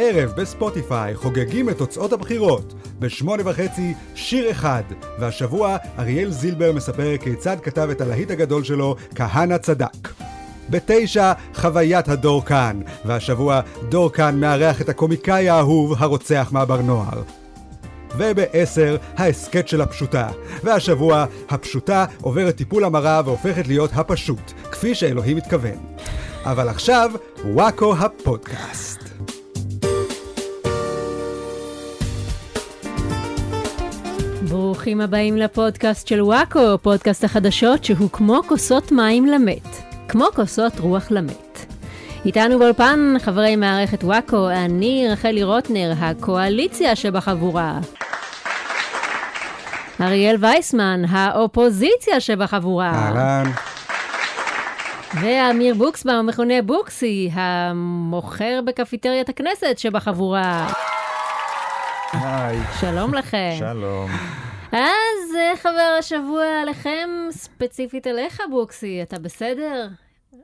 הערב בספוטיפיי חוגגים את תוצאות הבחירות. בשמונה וחצי שיר אחד, והשבוע אריאל זילבר מספר כיצד כתב את הלהיט הגדול שלו, כהנא צדק. בתשע, חוויית הדור כאן, והשבוע דור כאן מארח את הקומיקאי האהוב, הרוצח מהבר נוער. ובעשר, ההסכת של הפשוטה. והשבוע, הפשוטה עוברת טיפול המרה והופכת להיות הפשוט, כפי שאלוהים התכוון. אבל עכשיו, וואקו הפודקאסט. ברוכים הבאים לפודקאסט של וואקו, פודקאסט החדשות שהוא כמו כוסות מים למת. כמו כוסות רוח למת. איתנו באולפן חברי מערכת וואקו, אני רחלי רוטנר, הקואליציה שבחבורה. אריאל וייסמן, האופוזיציה שבחבורה. אהלן. ואמיר בוקסבאום, המכונה בוקסי, המוכר בקפיטריית הכנסת שבחבורה. היי. שלום לכם. שלום. אז איך עבר השבוע עליכם, ספציפית אליך, בוקסי? אתה בסדר?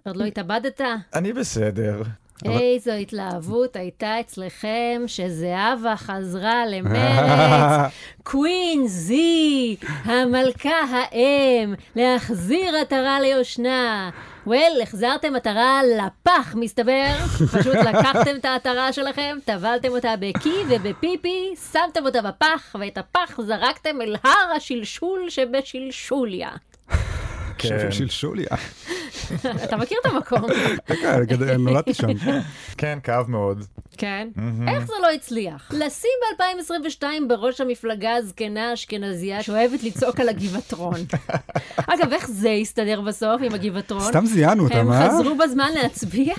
עוד לא התאבדת? אני בסדר. איזו התלהבות הייתה אצלכם שזהבה חזרה למרץ. קווין זי, המלכה האם, להחזיר עטרה ליושנה. וול, החזרתם עטרה לפח, מסתבר. פשוט לקחתם את העטרה שלכם, טבלתם אותה בקי ובפיפי, שמתם אותה בפח, ואת הפח זרקתם אל הר השלשול שבשלשוליה. כן, שלשוליה. אתה מכיר את המקום? כן, נולדתי שם. כן, כאב מאוד. כן. איך זה לא הצליח? לשים ב-2022 בראש המפלגה הזקנה האשכנזייה שאוהבת לצעוק על הגבעטרון. אגב, איך זה הסתדר בסוף עם הגבעטרון? סתם זיינו אותם, הם אה? חזרו בזמן להצביע?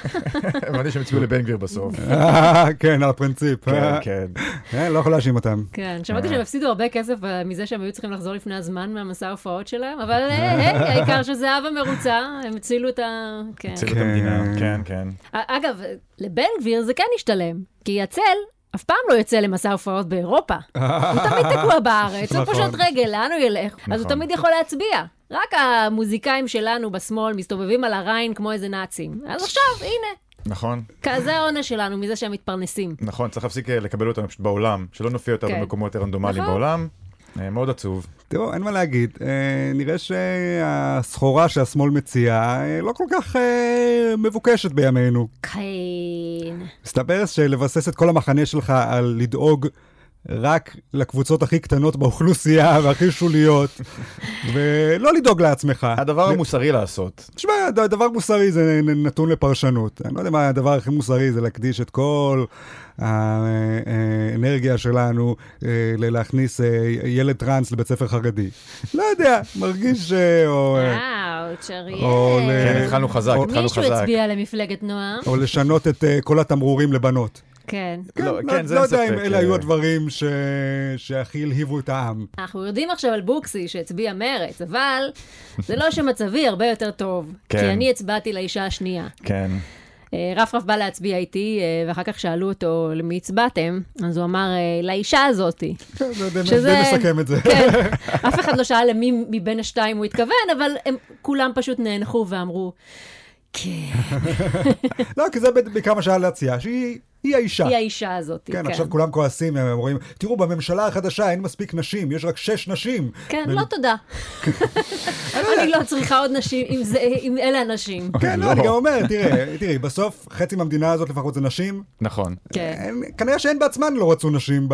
הבנתי שהם הצביעו לבן גביר בסוף. אה, כן, על הפרינציפ. כן, אה, כן. אה, לא יכול להאשים אותם. כן, שמעתי שהם הפסידו הרבה כסף מזה שהם היו צריכים לחזור לפני הזמן מהמסע ההופעות שלהם, אבל העיקר שזהבה מרוצה, הם הצילו את ה... כן. הצילו את המדינה. כן, כן. אגב, לבן גביר זה כן השתלם, כי הצל אף פעם לא יוצא למסע הופעות באירופה. הוא תמיד תקוע בארץ, הוא נכון. פשוט רגל, לאן הוא ילך? אז הוא נכון. תמיד יכול להצביע. רק המוזיקאים שלנו בשמאל מסתובבים על הריין כמו איזה נאצים. אז עכשיו, הנה, נכון, כזה העונש שלנו מזה שהם מתפרנסים. נכון, צריך להפסיק אה, לקבל אותנו פשוט בעולם, שלא נופיע יותר כן. במקומות רנדומליים נכון. בעולם. אה, מאוד עצוב. תראו, אין מה להגיד. אה, נראה שהסחורה שהשמאל מציע אה, לא כל כך מבוקשת בימינו. כן. מסתבר שלבסס את כל המחנה שלך על לדאוג רק לקבוצות הכי קטנות באוכלוסייה והכי שוליות, ולא לדאוג לעצמך. הדבר המוסרי לעשות. תשמע, ד- דבר מוסרי זה נתון לפרשנות. אני לא יודע מה הדבר הכי מוסרי זה להקדיש את כל האנרגיה שלנו אה, להכניס אה, ילד טראנס לבית ספר חרדי. לא יודע, מרגיש... או, אה, אאוץ', או ל- אריאל. כן, התחלנו חזק, התחלנו מישהו חזק. הצביע למפלגת נועם? או לשנות את כל התמרורים לבנות. כן. לא, לא, כן, זה לא יודע אם אלה אה, היו הדברים ש... שהכי הלהיבו את העם. אנחנו יודעים עכשיו על בוקסי שהצביע מרץ, אבל זה לא שמצבי הרבה יותר טוב. כן. כי אני הצבעתי לאישה השנייה. כן. אה, רפרף בא להצביע איתי, אה, ואחר כך שאלו אותו למי הצבעתם, אז הוא אמר, אה, לאישה הזאתי. כן, זה די שזה- די מסכם את זה. כן, אף אחד לא שאל למי מבין השתיים הוא התכוון, אבל הם כולם פשוט נאנחו ואמרו, כן, לא, כי זה בעיקר מה שהיה להציע, שהיא היא האישה. היא האישה הזאתי. כן, עכשיו כולם כועסים, הם אומרים, תראו, בממשלה החדשה אין מספיק נשים, יש רק שש נשים. כן, לא תודה. אני לא צריכה עוד נשים, אם אלה הנשים. כן, לא, אני גם אומר, תראה, תראי, בסוף חצי מהמדינה הזאת לפחות זה נשים. נכון. כן. כנראה שהן בעצמן לא רצו נשים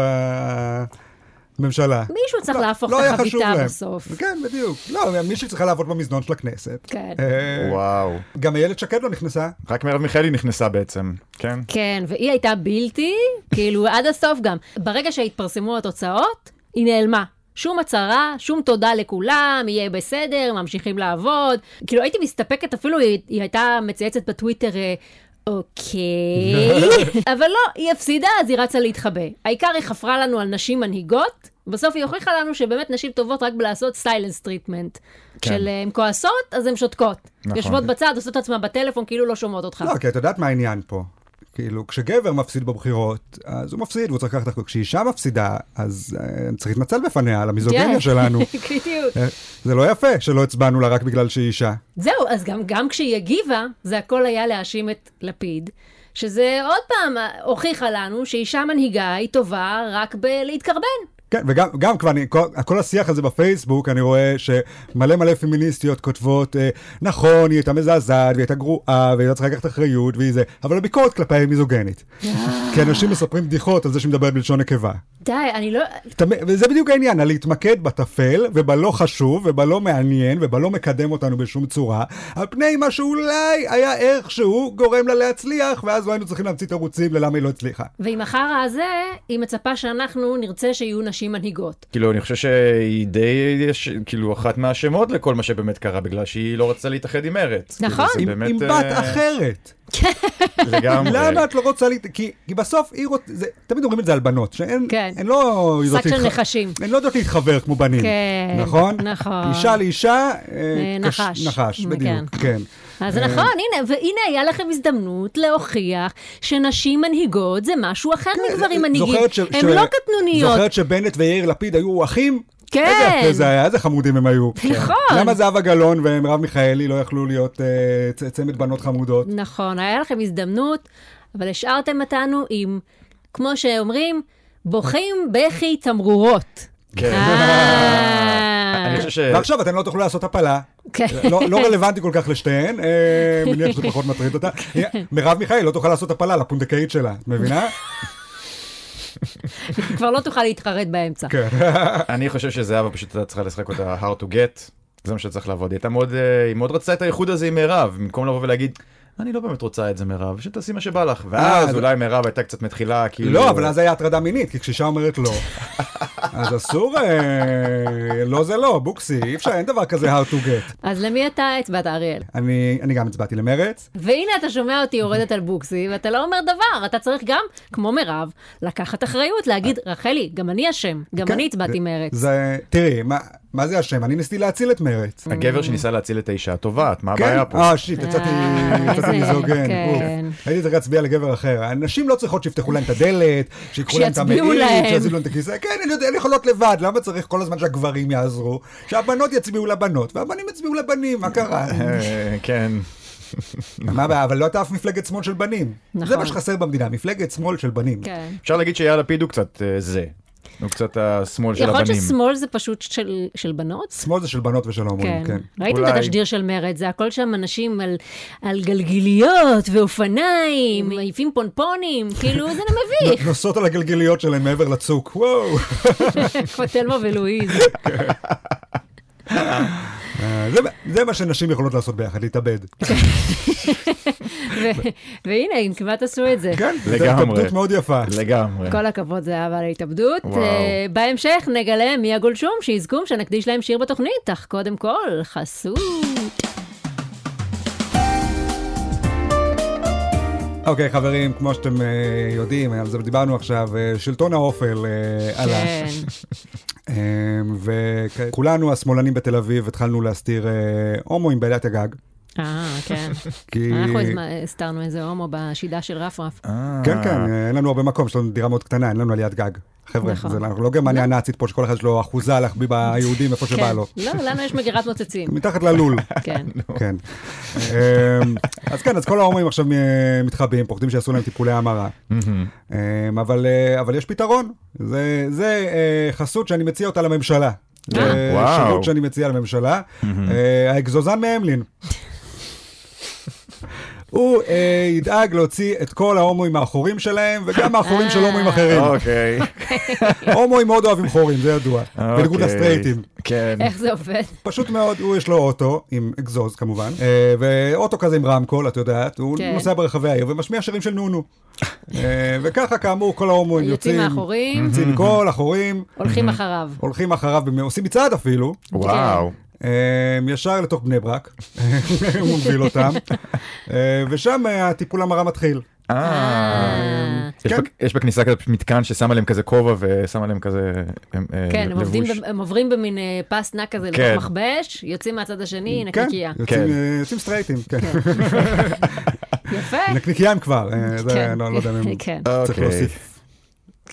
בממשלה. מישהו צריך לא, להפוך לא את החביתה להם. בסוף. כן, בדיוק. לא, מישהי צריכה לעבוד במזנון של הכנסת. כן. אה, וואו. גם איילת שקד לא נכנסה. רק מרב מיכאלי נכנסה בעצם. כן. כן, והיא הייתה בלתי, כאילו עד הסוף גם. ברגע שהתפרסמו התוצאות, היא נעלמה. שום הצהרה, שום תודה לכולם, יהיה בסדר, ממשיכים לעבוד. כאילו הייתי מסתפקת, אפילו היא, היא הייתה מצייצת בטוויטר, אה, אוקיי, אבל לא, היא הפסידה, אז היא רצה להתחבא. העיקר היא חפרה לנו על נשים מנהיגות, בסוף היא הוכיחה לנו שבאמת נשים טובות רק בלעשות silence treatment. כן. של אה, הן כועסות, אז הן שותקות. נכון. יושבות בצד, עושות את עצמן בטלפון, כאילו לא שומעות אותך. לא, כי את יודעת מה העניין פה. כאילו, כשגבר מפסיד בבחירות, אז הוא מפסיד, והוא צריך לקחת אחריות. כשאישה מפסידה, אז אה, צריך להתנצל בפניה על המיזוגניה כן. שלנו. בדיוק. אה, זה לא יפה שלא הצבענו לה רק בגלל שהיא אישה. זהו, אז גם, גם כשהיא הגיבה, זה הכל היה להאשים את לפיד, שזה עוד פעם הוכיחה לנו שאישה מנהיגה היא טובה רק בלהתקרבן. כן, וגם גם כבר, אני, כל, כל השיח הזה בפייסבוק, אני רואה שמלא מלא פמיניסטיות כותבות, אה, נכון, היא הייתה מזעזעת, והיא הייתה גרועה, והיא לא צריכה לקחת אחריות, והיא זה, אבל הביקורת כלפיה היא מיזוגנית. כי אנשים מספרים בדיחות על זה שהיא מדברת בלשון נקבה. די, אני לא... תמ- וזה בדיוק העניין, להתמקד בטפל, ובלא חשוב, ובלא מעניין, ובלא מקדם אותנו בשום צורה, על פני מה שאולי היה איכשהו גורם לה להצליח, ואז לא היינו צריכים להמציא תירוצים ללמה היא לא הצליחה. ועם החרא הזה, היא מצפה שאנחנו נרצה שיהיו נשים מנהיגות. כאילו, אני חושב שהיא די, יש, כאילו, אחת מהאשמות לכל מה שבאמת קרה, בגלל שהיא לא רצתה להתאחד עם מרץ. נכון. כאילו, עם, באמת, עם בת אה, אחרת. לגמרי. למה את לא רוצה להת... כי, כי בסוף היא רוצה... זה... תמיד אומרים את זה על בנות, שהן כן. הן לא... יודעות שק של להתח- נחשים. הן לא יודעות להתחבר כמו בנים. כן, נכון? נכון. אישה לאישה... אה, אה, קש- נחש. נחש, בדיוק, כן. כן. אז אה, נכון, הנה, והנה היה לכם הזדמנות להוכיח שנשים מנהיגות זה משהו אחר מגברים מנהיגים. כן, ש- הם ש- לא קטנוניות. זוכרת שבנט ויאיר לפיד היו אחים? כן. איזה יפה זה היה, איזה חמודים הם היו. נכון. למה זהבה גלאון ומרב מיכאלי לא יכלו להיות אה, צ- צמד בנות חמודות? נכון, היה לכם הזדמנות, אבל השארתם אותנו עם, כמו שאומרים, בוכים בכי תמרורות. כן. אה, אני חושב ש... ועכשיו אתם לא תוכלו לעשות הפלה. כן. לא, לא רלוונטי כל כך לשתיהן, אה, מניח שזה פחות מטריד אותה. מרב מיכאלי לא תוכל לעשות הפלה לפונדקאית שלה, את מבינה? כבר לא תוכל להתחרט באמצע. כן. אני חושב שזהבה פשוט הייתה צריכה לשחק אותה hard to get, זה מה שצריך לעבוד. היא הייתה מאוד, אה, היא מאוד רצתה את האיחוד הזה עם מירב, במקום לבוא ולהגיד, אני לא באמת רוצה את זה מירב, שתעשי מה שבא לך. ואז אז- אולי מירב הייתה קצת מתחילה, כאילו... לא, אבל אז היה הטרדה מינית, כי כשאישה אומרת לא, אז אסור, אה, לא זה לא, בוקסי, אי אפשר, אין דבר כזה how to get. אז למי אתה הצבעת, אריאל? אני אני גם הצבעתי למרץ. והנה אתה שומע אותי יורדת על בוקסי, ואתה לא אומר דבר, אתה צריך גם, כמו מירב, לקחת אחריות, להגיד, רחלי, גם אני אשם, גם כן, אני הצבעתי זה- מרץ. זה, תראי, מה- זה השם? אני ניסיתי להציל את מרץ. הגבר שניסה להציל את האישה טובעת, מה הבעיה פה? אה, שיט, יצאתי אה, מיזוגן. כן. הייתי צריך להצביע לגבר אחר. הנשים לא צריכות שיפתחו להם את הדלת, שיקחו להם את שיצביעו המעיל. שיזיזו להם את הכיסא. כן, אני יודע, הן יכולות לבד, למה צריך כל הזמן שהגברים יעזרו? שהבנות יצביעו לבנות, והבנים יצביעו לבנים, מה קרה? אה, כן. מה הבעיה? אבל לא הייתה אף מפלגת שמאל של בנים. נכון. זה מה שחסר במדינה, מפלגת שמאל של בנים. כן. אפשר להגיד שיאיר לפיד הוא קצת אה, זה. הוא קצת השמאל של יכול להיות הבנים. ששמאל זה פשוט של, של בנות? שמאל זה של בנות ושל הומואים, כן. כן. ראיתם את אולי- התשדיר של מרצ, זה הכל שם אנשים על, על גלגיליות ואופניים, מעיפים פונפונים, כאילו זה מביך, נוסעות על הגלגיליות שלהם מעבר לצוק, וואו. כמו תלמה ולואיז. אה, זה- זה מה שנשים יכולות לעשות ביחד, להתאבד. והנה, הם כמעט עשו את זה. כן, זו לגמרי. התאבדות מאוד יפה. לגמרי. כל הכבוד זה אהבה להתאבדות. אה, בהמשך נגלה מי הגולשום שיזכום שנקדיש להם שיר בתוכנית, אך קודם כל, חסות. אוקיי, חברים, כמו שאתם אה, יודעים, על זה דיברנו עכשיו, אה, שלטון האופל אה, עלה. כן, אה, וכולנו השמאלנים בתל אביב התחלנו להסתיר אה, הומואים בעליית הגג. אה, כן. כי... אנחנו הסתרנו איזה הומו בשידה של רפרף. אה, כן, כן, אין לנו הרבה מקום, יש לנו דירה מאוד קטנה, אין לנו עליית גג. חבר'ה, נכון. זה- אנחנו לא גרמניה הנאצית פה, שכל אחד יש לו אחוזה להחביא ביהודים איפה שבא כן. לו. לא, לנו יש מגירת מוצצים. מתחת ללול. כן. כן. אמ, אז כן, אז כל ההומואים עכשיו אה, מתחבאים, פוחדים שיעשו להם טיפולי המרה. אמ, אבל אה, אבל יש פתרון. זה זה, חסות שאני מציע אותה לממשלה. זה. שירות שאני מציע לממשלה. האגזוזן מהמלין. הוא אה, ידאג להוציא את כל ההומואים האחורים שלהם, וגם האחורים של הומואים אחרים. אוקיי. הומואים מאוד אוהבים חורים, זה ידוע. בניגוד אוקיי. לסטרייטים. כן. איך זה עובד? פשוט מאוד, הוא יש לו אוטו עם אגזוז כמובן, אה, ואוטו כזה עם רמקול, את יודעת, הוא כן. נוסע ברחבי העיר ומשמיע שירים של נונו. אה, וככה כאמור כל ההומואים יוצאים יוצאים, מאחורים, יוצאים מכל החורים, הולכים אחריו. הולכים אחריו, עושים מצעד אפילו, וואו. אה, ישר לתוך בני ברק, הוא מוביל אותם, אה, ושם אה, הטיפול המרה מתחיל. אה. יש כן. יש בכניסה כזה מתקן ששם עליהם כזה כובע ושם עליהם כזה כן, הם לבוש. ב- הם עוברים במין פס נע כזה כן. לתוך מכבש, יוצאים מהצד השני, כן, נקניקייה. כן. יוצאים סטרייטים, כן. יפה. נקניקייה הם כבר, זה כן. לא לא יודע אם כן. צריך אוקיי. להוסיף.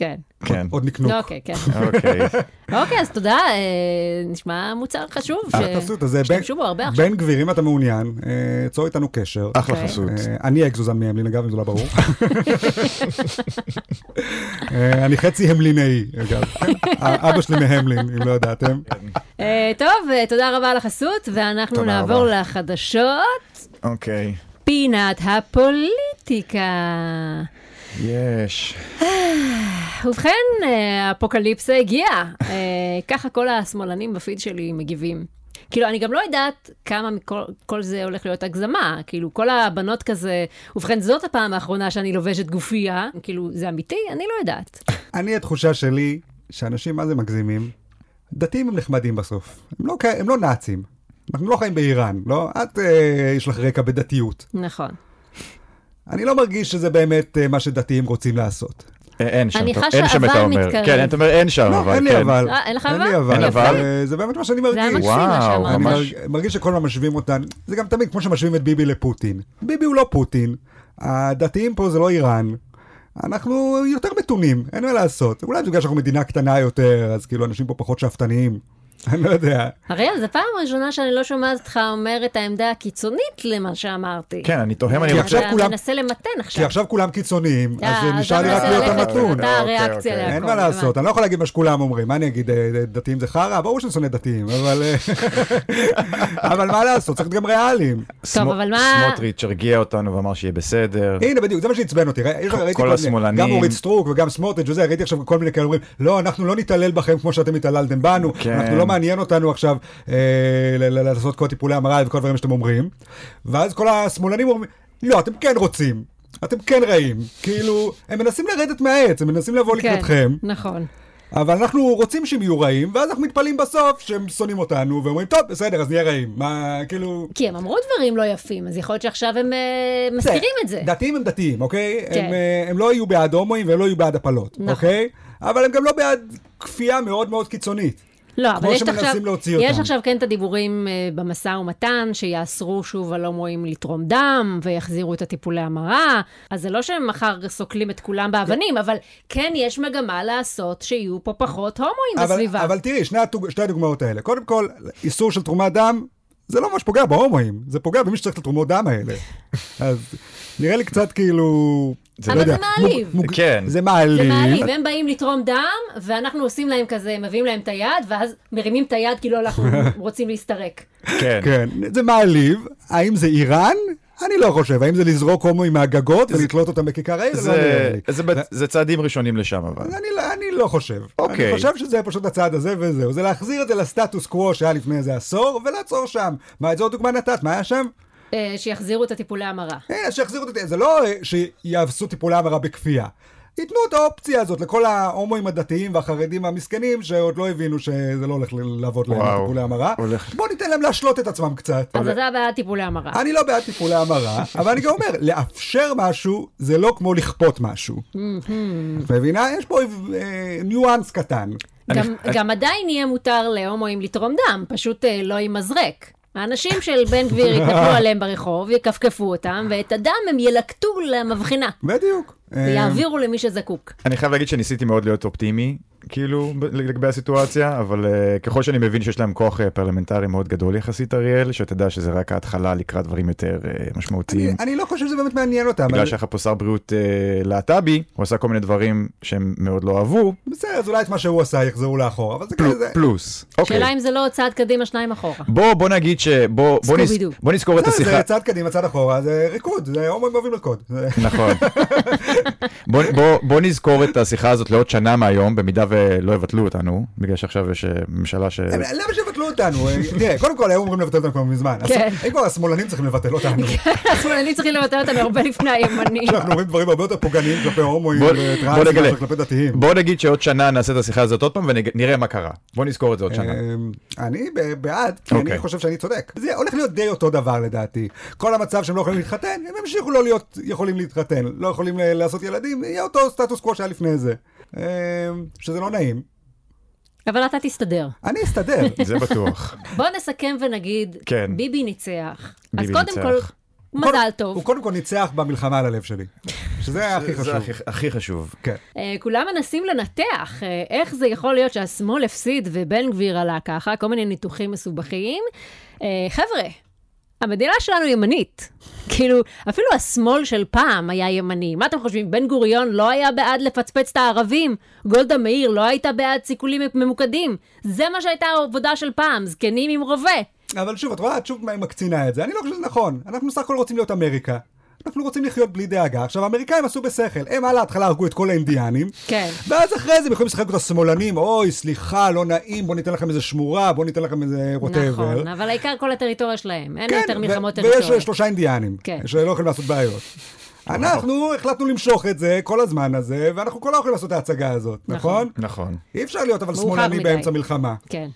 כן. כן. עוד נקנוק. אוקיי, כן. אוקיי. אוקיי, אז תודה, אה, נשמע מוצר חשוב. ש- אחלה חסות, אז אה, בן- גביר, אם אתה מעוניין, אה, צור איתנו קשר. אחלה אוקיי. חסות. אני אקזוזן מהמלין, אגב, אם זה לא ברור. אני חצי המלינאי, אגב. כן? אבא שלי מהמלין, אם לא ידעתם. טוב, תודה רבה על החסות, ואנחנו נעבור רבה. לחדשות. אוקיי. פינת הפוליטיקה. יש. ובכן, אה, האפוקליפסה הגיעה. אה, ככה כל השמאלנים בפיד שלי מגיבים. כאילו, אני גם לא יודעת כמה מכל כל זה הולך להיות הגזמה. כאילו, כל הבנות כזה, ובכן, זאת הפעם האחרונה שאני לובשת גופייה. כאילו, זה אמיתי? אני לא יודעת. אני, התחושה שלי, שאנשים מה זה מגזימים, דתיים הם נחמדים בסוף. הם לא, הם לא נאצים. אנחנו לא חיים באיראן, לא? את, אה, יש לך רקע בדתיות. נכון. אני לא מרגיש שזה באמת אה, מה שדתיים רוצים לעשות. אה, אין שם, אני חשה אין שם, אתה אבל. מתקרב. כן, אתה אומר אין שם, לא, אבל אין לי כן. אבל. אה, אין לך אין אבל? לי אבל. אין אבל? זה באמת מה שאני זה היה מרגיש. מקסים מה שאמרת. אני ממש. מרג- מרגיש שכל הזמן משווים אותן, זה גם תמיד כמו שמשווים את ביבי לפוטין. ביבי הוא לא פוטין, הדתיים פה זה לא איראן. אנחנו יותר מתונים, אין מה לעשות. אולי בגלל שאנחנו מדינה קטנה יותר, אז כאילו אנשים פה פחות שאפתניים. אני לא יודע. אריאל, זו פעם ראשונה שאני לא שומעת אותך אומר את העמדה הקיצונית למה שאמרתי. כן, אני תוהה אני. עכשיו אתה כולם- מנסה למתן כי עכשיו. עכשיו כולם קיצוניים, אז אה, נשאר לי אתה רק להיות המתון. אתה אוקיי, הריאקציה אוקיי. להכל. אין מה לעשות, אני לא יכול להגיד מה שכולם אומרים, מה אני אגיד, אה, דתיים זה חרא? ברור שאני שונא דתיים, אבל... אה, אבל מה לעשות, צריך להיות גם ריאליים. טוב, אבל מה- סמוטריץ' הרגיע אותנו ואמר שיהיה בסדר. הנה בדיוק, זה מה שעצבן אותי, כל השמאלנים. גם אורית סטרוק וגם סמוטריץ' וזה, ראיתי עכשיו כל מיני כאלה אומרים, לא, אנחנו לא נתעלל בכם כמו שאתם התעללתם בנו, כן. אנחנו לא מעניין אותנו עכשיו אה, לעשות כל טיפולי המרה וכל הדברים שאתם אומרים, ואז כל השמאלנים אומרים, לא, אתם כן רוצים, אתם כן רעים, כאילו, הם מנסים לרדת מהעץ, הם מנסים לבוא כן, לקראתכם, נכון. אבל אנחנו רוצים שהם יהיו רעים, ואז אנחנו מתפלאים בסוף שהם שונאים אותנו, ואומרים, טוב, בסדר, אז נהיה רעים, מה, כאילו... כי הם אמרו דברים לא יפים, אז יכול להיות שעכשיו הם אה, מסתירים את זה. דתיים הם דתיים, אוקיי? כן. הם, אה, הם לא יהיו בעד הומואים והם לא יהיו בעד הפלות, נכון. אוקיי? אבל הם גם לא בעד כפייה מאוד מאוד קיצונית. לא, כמו אבל יש עכשיו, יש. עכשיו כן את הדיבורים אה, במשא ומתן, שיאסרו שוב על הומואים לתרום דם, ויחזירו את הטיפולי המרה, אז זה לא שהם מחר סוקלים את כולם באבנים, אבל כן יש מגמה לעשות שיהיו פה פחות הומואים אבל, בסביבה. אבל תראי, שני, התוג, שתי הדוגמאות האלה. קודם כל, איסור של תרומת דם, זה לא ממש פוגע בהומואים, זה פוגע במי שצריך את התרומות דם האלה. אז נראה לי קצת כאילו... זה לא אבל יודע, זה מעליב. כן. זה מעליב. זה מעליב, הם באים לתרום דם, ואנחנו עושים להם כזה, מביאים להם את היד, ואז מרימים את היד כאילו אנחנו רוצים להסתרק. כן. כן, זה מעליב. האם זה איראן? אני לא חושב. האם זה לזרוק הומואים מהגגות ולתלות אותם בכיכר העיר? זה לא זה-. זה צעדים ראשונים לשם אבל. אני, לא- אני לא חושב. אוקיי. אני חושב שזה פשוט הצעד הזה וזהו. זה להחזיר את זה לסטטוס קוו שהיה לפני איזה עשור, ולעצור שם. מה, איזה עוד דוגמה נתת? מה היה שם? אה, שיחזירו את הטיפולי המרה. הנה, שיחזירו את זה. זה לא אה, שיעשו טיפולי המרה בכפייה. ייתנו את האופציה הזאת לכל ההומואים הדתיים והחרדים המסכנים שעוד לא הבינו שזה לא הולך לעבוד להם. טיפולי המרה. הולך. בוא ניתן להם להשלות את עצמם קצת. אז אתה בעד טיפולי המרה. אני לא בעד טיפולי המרה, אבל אני גם אומר, לאפשר משהו זה לא כמו לכפות משהו. את מבינה? יש פה אה, ניואנס קטן. גם, גם עדיין יהיה מותר להומואים לתרום דם, פשוט אה, לא עם מזרק. האנשים של בן גביר יתנפלו עליהם ברחוב, יכפכפו אותם, ואת הדם הם ילקטו למבחנה, בדיוק. ויעבירו למי שזקוק. אני חייב להגיד שניסיתי מאוד להיות אופטימי, כאילו, לגבי הסיטואציה, אבל אה, ככל שאני מבין שיש להם כוח אה, פרלמנטרי מאוד גדול יחסית, אריאל, שתדע שזה רק ההתחלה לקראת דברים יותר אה, משמעותיים. אני- אני לא חושב שזה באמת מעניין אותם. בגלל אבל- שהיה לך פה שר בריאות uh, להט"בי, הוא עשה כל מיני דברים שהם מאוד לא אהבו, בסדר, אז אולי את מה שהוא עשה יחזרו לאחור, אבל זה פלו- כזה... פלוס. אוקיי. שאלה אם זה לא צעד קדימה, שניים אחורה. בוא, בוא נגיד ש... בוא, בוא. סקובי-דו. בוא נזכור את לא, השיחה. זה צעד קדימה, צעד אחורה, זה ריקוד, זה הומואים אוהבים לרקוד. נכון. בוא, בוא, בוא נזכור את השיחה הזאת לעוד שנה מהיום, במידה ולא יבטלו אותנו, בגלל שעכשיו יש אה, ממשלה ש... למה שיבטלו אותנו? אה, תראה, קודם כל היו אמורים לבטל אותנו כבר מזמן. כן. אם כבר השמאלנים צריכים לבטל אותנו. השמאלנים צריכים לבטל אותנו הרבה לפני הימנים. אנחנו אומרים דברים הרבה יותר פוגעניים כלפי הומואים וטרנסים נגלה. מאשר כלפי דתיים. בוא נגיד שעוד שנה נעשה את השיחה הזאת עוד פעם ונראה מה קרה. בוא נזכור את זה עוד שנה. אמ, אני ב- בעד, כי אני אוקיי. חושב שאני צודק. זה הולך להיות די אותו דבר לדעתי. כל המצב שהם לא יכולים להתחתן, הם ימשיכו לא להיות יכולים להתחתן, לא יכולים לעשות ילדים, יהיה אותו סטטוס קוו שהיה לפני זה. אמ, שזה לא נעים. אבל אתה תסתדר. אני אסתדר. זה בטוח. בוא נסכם ונגיד, כן. ביבי ניצח. אז ביבי קודם ניצח. כל, מזל טוב. הוא קודם כל ניצח במלחמה על הלב שלי. שזה היה הכי זה חשוב. הכי- הכי חשוב. כן. אה, כולם מנסים לנתח אה, איך זה יכול להיות שהשמאל הפסיד ובן גביר עלה ככה, כל מיני ניתוחים מסובכים. אה, חבר'ה, המדינה שלנו ימנית. כאילו, אפילו השמאל של פעם היה ימני. מה אתם חושבים, בן גוריון לא היה בעד לפצפץ את הערבים? גולדה מאיר לא הייתה בעד סיכולים ממוקדים? זה מה שהייתה העבודה של פעם, זקנים עם רובה. אבל שוב, את רואה, את שוב מקצינה את זה. אני לא חושב שזה נכון. אנחנו סך הכל רוצים להיות אמריקה. אנחנו רוצים לחיות בלי דאגה. עכשיו, האמריקאים עשו בשכל. הם על ההתחלה הרגו את כל האינדיאנים. כן. ואז אחרי זה הם יכולים לשחק את השמאלנים, אוי, סליחה, לא נעים, בוא ניתן לכם איזה שמורה, בוא ניתן לכם איזה ווטאבר. נכון, אבל העיקר כל הטריטוריה שלהם. אין כן, יותר ו- מלחמות ויש טריטוריה. שלושה אינדיאנים, כן. שלא יכולים לעשות בעיות. אנחנו החלטנו למשוך את זה כל הזמן הזה, ואנחנו כל יכולים לעשות את ההצגה הזאת, נכון. נכון? נכון. אי אפשר להיות אבל שמאלני. באמצע מלחמה. כן.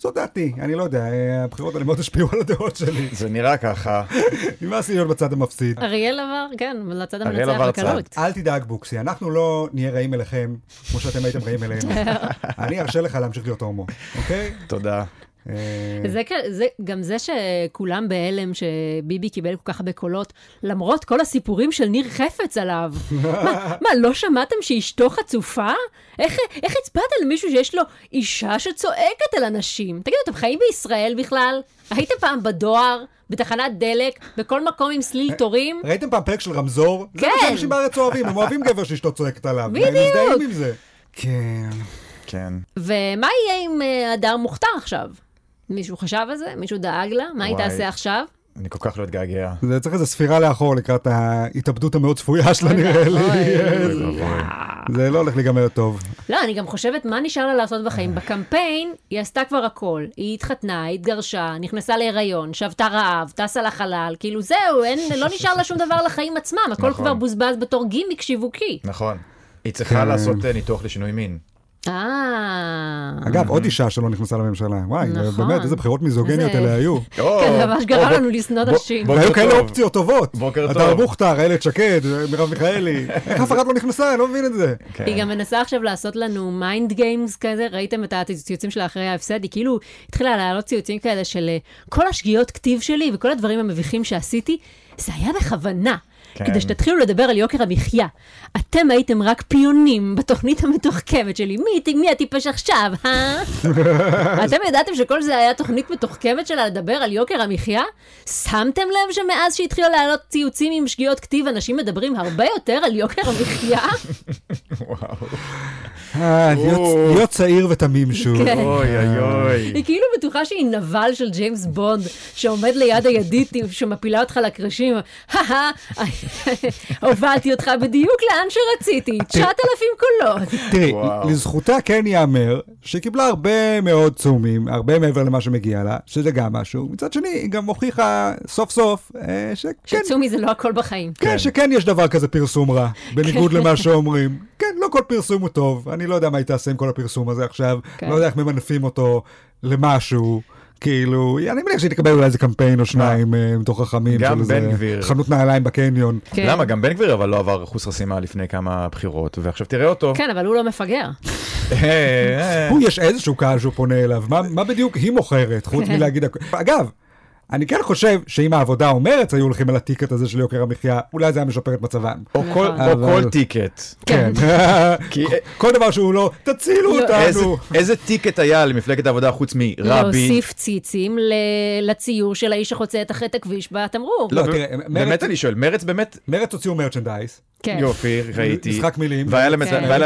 זו דעתי, אני לא יודע, אה, הבחירות האלה מאוד השפיעו על הדעות שלי. זה נראה ככה. נמאס לי להיות בצד המפסיד. אריאל עבר, כן, לצד המנצח בקלות. אל תדאג בוקסי, אנחנו לא נהיה רעים אליכם, כמו שאתם הייתם רעים אלינו. אני ארשה לך להמשיך להיות הומו, אוקיי? תודה. אה, זה, כ- זה, גם זה שכולם בהלם שביבי קיבל כל כך הרבה קולות, למרות כל הסיפורים של ניר חפץ עליו. מה, מה, לא שמעתם שאשתו חצופה? איך, איך הצבעת למישהו שיש לו אישה שצועקת על אנשים? תגידו, אתם חיים בישראל בכלל? הייתם פעם בדואר, בתחנת דלק, בכל מקום עם סליל תורים? ראיתם פעם פרק של רמזור? זה מה כן. שאנשים בארץ אוהבים, הם אוהבים גבר שאשתו צועקת עליו. בדיוק. והם מזדהים עם זה. כן. כן. ומה יהיה עם אה, הדר מוכתר עכשיו? מישהו חשב על זה? מישהו דאג לה? מה היא. תעשה עכשיו? אני כל כך לא אתגעגע. זה צריך איזו ספירה לאחור לקראת ההתאבדות המאוד צפויה שלה נראה לי. זה לא הולך להיגמר טוב. לא, אני גם חושבת, מה נשאר לה לעשות בחיים? בקמפיין, היא עשתה כבר הכל. היא התחתנה, התגרשה, נכנסה להיריון, שבתה רעב, טסה לחלל, כאילו זהו, אין, לא נשאר לה שום דבר לחיים עצמם, הכל נכון. כבר בוזבז בתור גימיק שיווקי. נכון. היא צריכה כן. לעשות אה, ניתוח לשינוי מין. אה... אגב, עוד אישה שלא נכנסה לממשלה. וואי, נכון. באמת, איזה בחירות מיזוגניות אלה היו. כן, ממש גרם לנו לשנוא נשים. והיו כאלה. אופציות טובות. בוקר הדר טוב. מוכתר, איילת שקד, מרב מיכאלי. איך אף אחד לא נכנסה? אני לא מבין את זה. כן. היא גם מנסה עכשיו לעשות לנו mind games כזה, ראיתם את הציוצים שלה אחרי ההפסד? היא כאילו התחילה להעלות ציוצים כאלה של אה, כל השגיאות כתיב שלי וכל הדברים המביכים שעשיתי, זה היה בכוונה. כן. כדי שתתחילו לדבר על יוקר המחיה. אתם הייתם רק פיונים בתוכנית המתוחכמת שלי. מי, מי הטיפש עכשיו, אה? אתם ידעתם שכל זה היה תוכנית מתוחכמת שלה לדבר על יוקר המחיה? שמתם לב שמאז שהתחילה להעלות ציוצים עם שגיאות כתיב, אנשים מדברים הרבה יותר על יוקר המחיה? וואו. אה, להיות- צעיר ותמים שוב. כן. אוי אוי אוי. היא כאילו בטוחה שהיא נבל של ג'יימס בונד, שעומד ליד הידית שמפילה אותך לקרשים, הא הובלתי אותך בדיוק לאן שרציתי, 9,000 קולות. תראי. לזכותה כן ייאמר שהיא קיבלה הרבה מאוד צהומים, הרבה מעבר למה שמגיע לה, שזה גם משהו. מצד שני, היא גם הוכיחה סוף סוף אה, שכן, שצומי זה לא הכל בחיים. כן, שכן יש דבר כזה פרסום רע, בניגוד למה שאומרים. כן, לא כל פרסום הוא טוב, אני לא יודע מה היא תעשה עם כל הפרסום הזה עכשיו, כן. לא יודע איך ממנפים אותו למשהו. כאילו, אני מניח שהיא תקבל אולי איזה קמפיין או שניים אה, מתוך חכמים גם של איזה בן גביר. חנות נעליים בקניון. כן. למה? גם בן גביר אבל לא עבר אחוז חסימה לפני כמה בחירות, ועכשיו תראה אותו. כן, אבל הוא לא מפגר. אה, אה. הוא, יש איזשהו קהל שהוא פונה אליו, מה, מה בדיוק היא מוכרת, חוץ כן. מלהגיד... אגב, אני כן חושב שאם העבודה או מרץ היו הולכים על ה ticket הזה של יוקר המחיה, אולי זה היה משפר את מצבם. או כל- נכון. ticket. כן. כי כל דבר שהוא לא, תצילו לא, אותנו. איזה ticket היה למפלגת העבודה חוץ מרבין? להוסיף ציצים ל- לציור של האיש שחוצה את החטא הכביש בתמרור. לא, לא, תראה, באמת אני שואל, מרץ באמת, מרץ הוציאו merchandise, כן. יופי, ראיתי. משחק מילים. והיה להם את כן, הרולר היה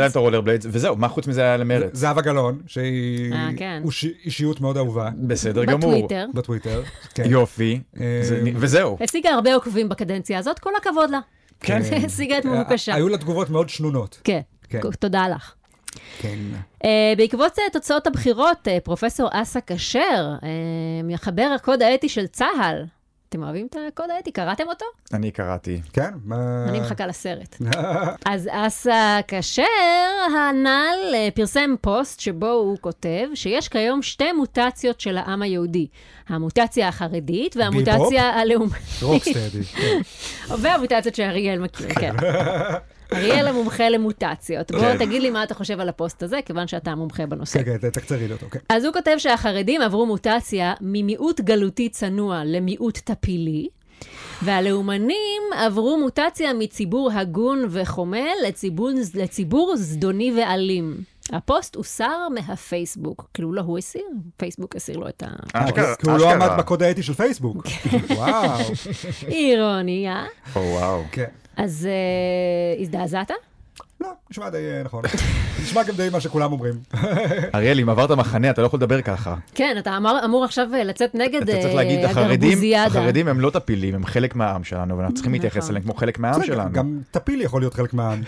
להם את הרולר בליידס, וזהו, מה חוץ מזה היה למרץ? זהבה גלאון, שהיא אה, כן. אישיות מאוד אהובה בסדר גמור. בטוויטר. בטוויטר. כן. יופי, אה, זה- וזהו. השיגה הרבה עוקבים בקדנציה הזאת, כל הכבוד לה. כן. השיגה את מבוקשה. היו לה תגובות מאוד שנונות. כן, כן. תודה לך. כן. Uh, בעקבות uh, תוצאות הבחירות, uh, פרופסור אסא כשר, uh, מחבר הקוד האתי של צה"ל, אתם אוהבים את הקוד האתי? קראתם אותו? אני קראתי. כן? אני מחכה לסרט. אז אסא כשר הנ"ל אה, פרסם פוסט שבו הוא כותב שיש כיום שתי מוטציות של העם היהודי. המוטציה החרדית והמוטציה הלאומית. רוקסטדי. כן. והמוטציות שאריאל מכיר, כן. אריאל המומחה למוטציות. בוא כן. תגיד לי מה אתה חושב על הפוסט הזה, כיוון שאתה מומחה בנושא. כן, כן, תקצרי לי אותו, כן. אז הוא כותב שהחרדים עברו מוטציה ממיעוט גלותי צנוע למיעוט טפילי, והלאומנים עברו מוטציה מציבור הגון וחומל לציבור, לציבור זדוני ואלים. הפוסט הוסר מהפייסבוק. כאילו, לא הוא הסיר, פייסבוק הסיר לו את ה... אשכרה, כי הוא לא. עמד בקוד האתי של פייסבוק. וואו. אירוניה. או, וואו. כן. אז אה, הזדעזעת? לא, נשמע די אה, נכון. נשמע גם די מה שכולם אומרים. אריאל, אם עברת מחנה, אתה לא יכול לדבר ככה. כן, אתה אמר, אמור עכשיו אה, לצאת נגד אתה צריך אה, להגיד, החרדים, הגרבוזיאדה. החרדים הם לא טפילים, הם חלק מהעם שלנו, ואנחנו צריכים להתייחס נכון. אליהם כמו חלק מהעם שלנו. גם טפיל יכול להיות חלק מהעם.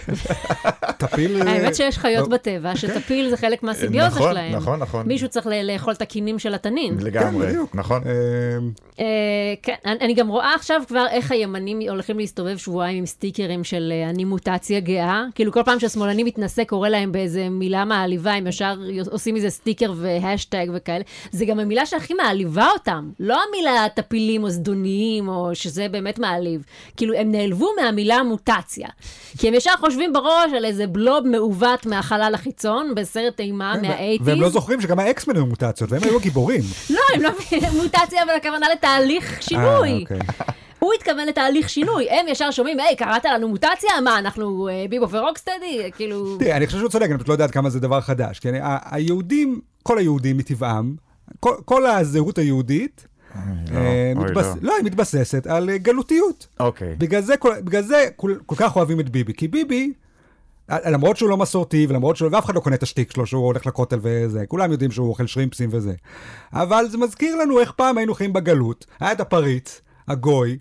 טפיל... האמת שיש חיות לא. בטבע, שטפיל זה חלק מהסימביוזה נכון, שלהם. נכון, נכון. מישהו צריך ל- לאכול את הכינים של התנין. כן, לגמרי, בדיוק. נכון. כן, אני אני גם רואה עכשיו כבר איך הימנים הולכים להסתובב שבועיים עם סטיקרים של אני מוטציה גאה. כאילו כל פעם שהשמאלני מתנשא קורא להם באיזה מילה מעליבה, הם ישר עושים איזה סטיקר והשטג וכאלה. זה גם המילה שהכי מעליבה אותם. לא המילה טפילים או זדוניים, או שזה באמת מעליב. כאילו, הם נעלבו מהמילה מוטציה. כי הם ישר חושבים בראש על איזה בלוב מעוות מהחלל החיצון, בסרט אימה מהאייטיז. והם לא זוכרים שגם האקסמן היו מוטציות, והם היו גיבורים. לא, הם לא מוטציה, אבל הכוונה לתהליך אה, שינוי. הוא התכוון לתהליך שינוי, הם ישר שומעים, היי, קראת לנו מוטציה? מה, אנחנו אה, ביבו ורוקסטדי? כאילו... תראה, אני חושב שהוא צודק, אני פשוט לא יודע עד כמה זה דבר חדש. כי אני- ה- היהודים, כל היהודים מטבעם, כל- כל הזהות היהודית, לא, אה, אוי, מתבס- לא. לא, היא מתבססת על אה, גלותיות. אוקיי. בגלל זה, כל, כך אוהבים את ביבי, כי ביבי, למרות שהוא לא מסורתי, ולמרות שהוא, ואף אחד לא קונה את השטיק שלו שהוא הולך לכותל וזה, כולם יודעים שהוא אוכל שרימפסים וזה. אבל זה מזכיר לנו איך פעם היינו חיים בגלות, היה את הפריץ, הגוי,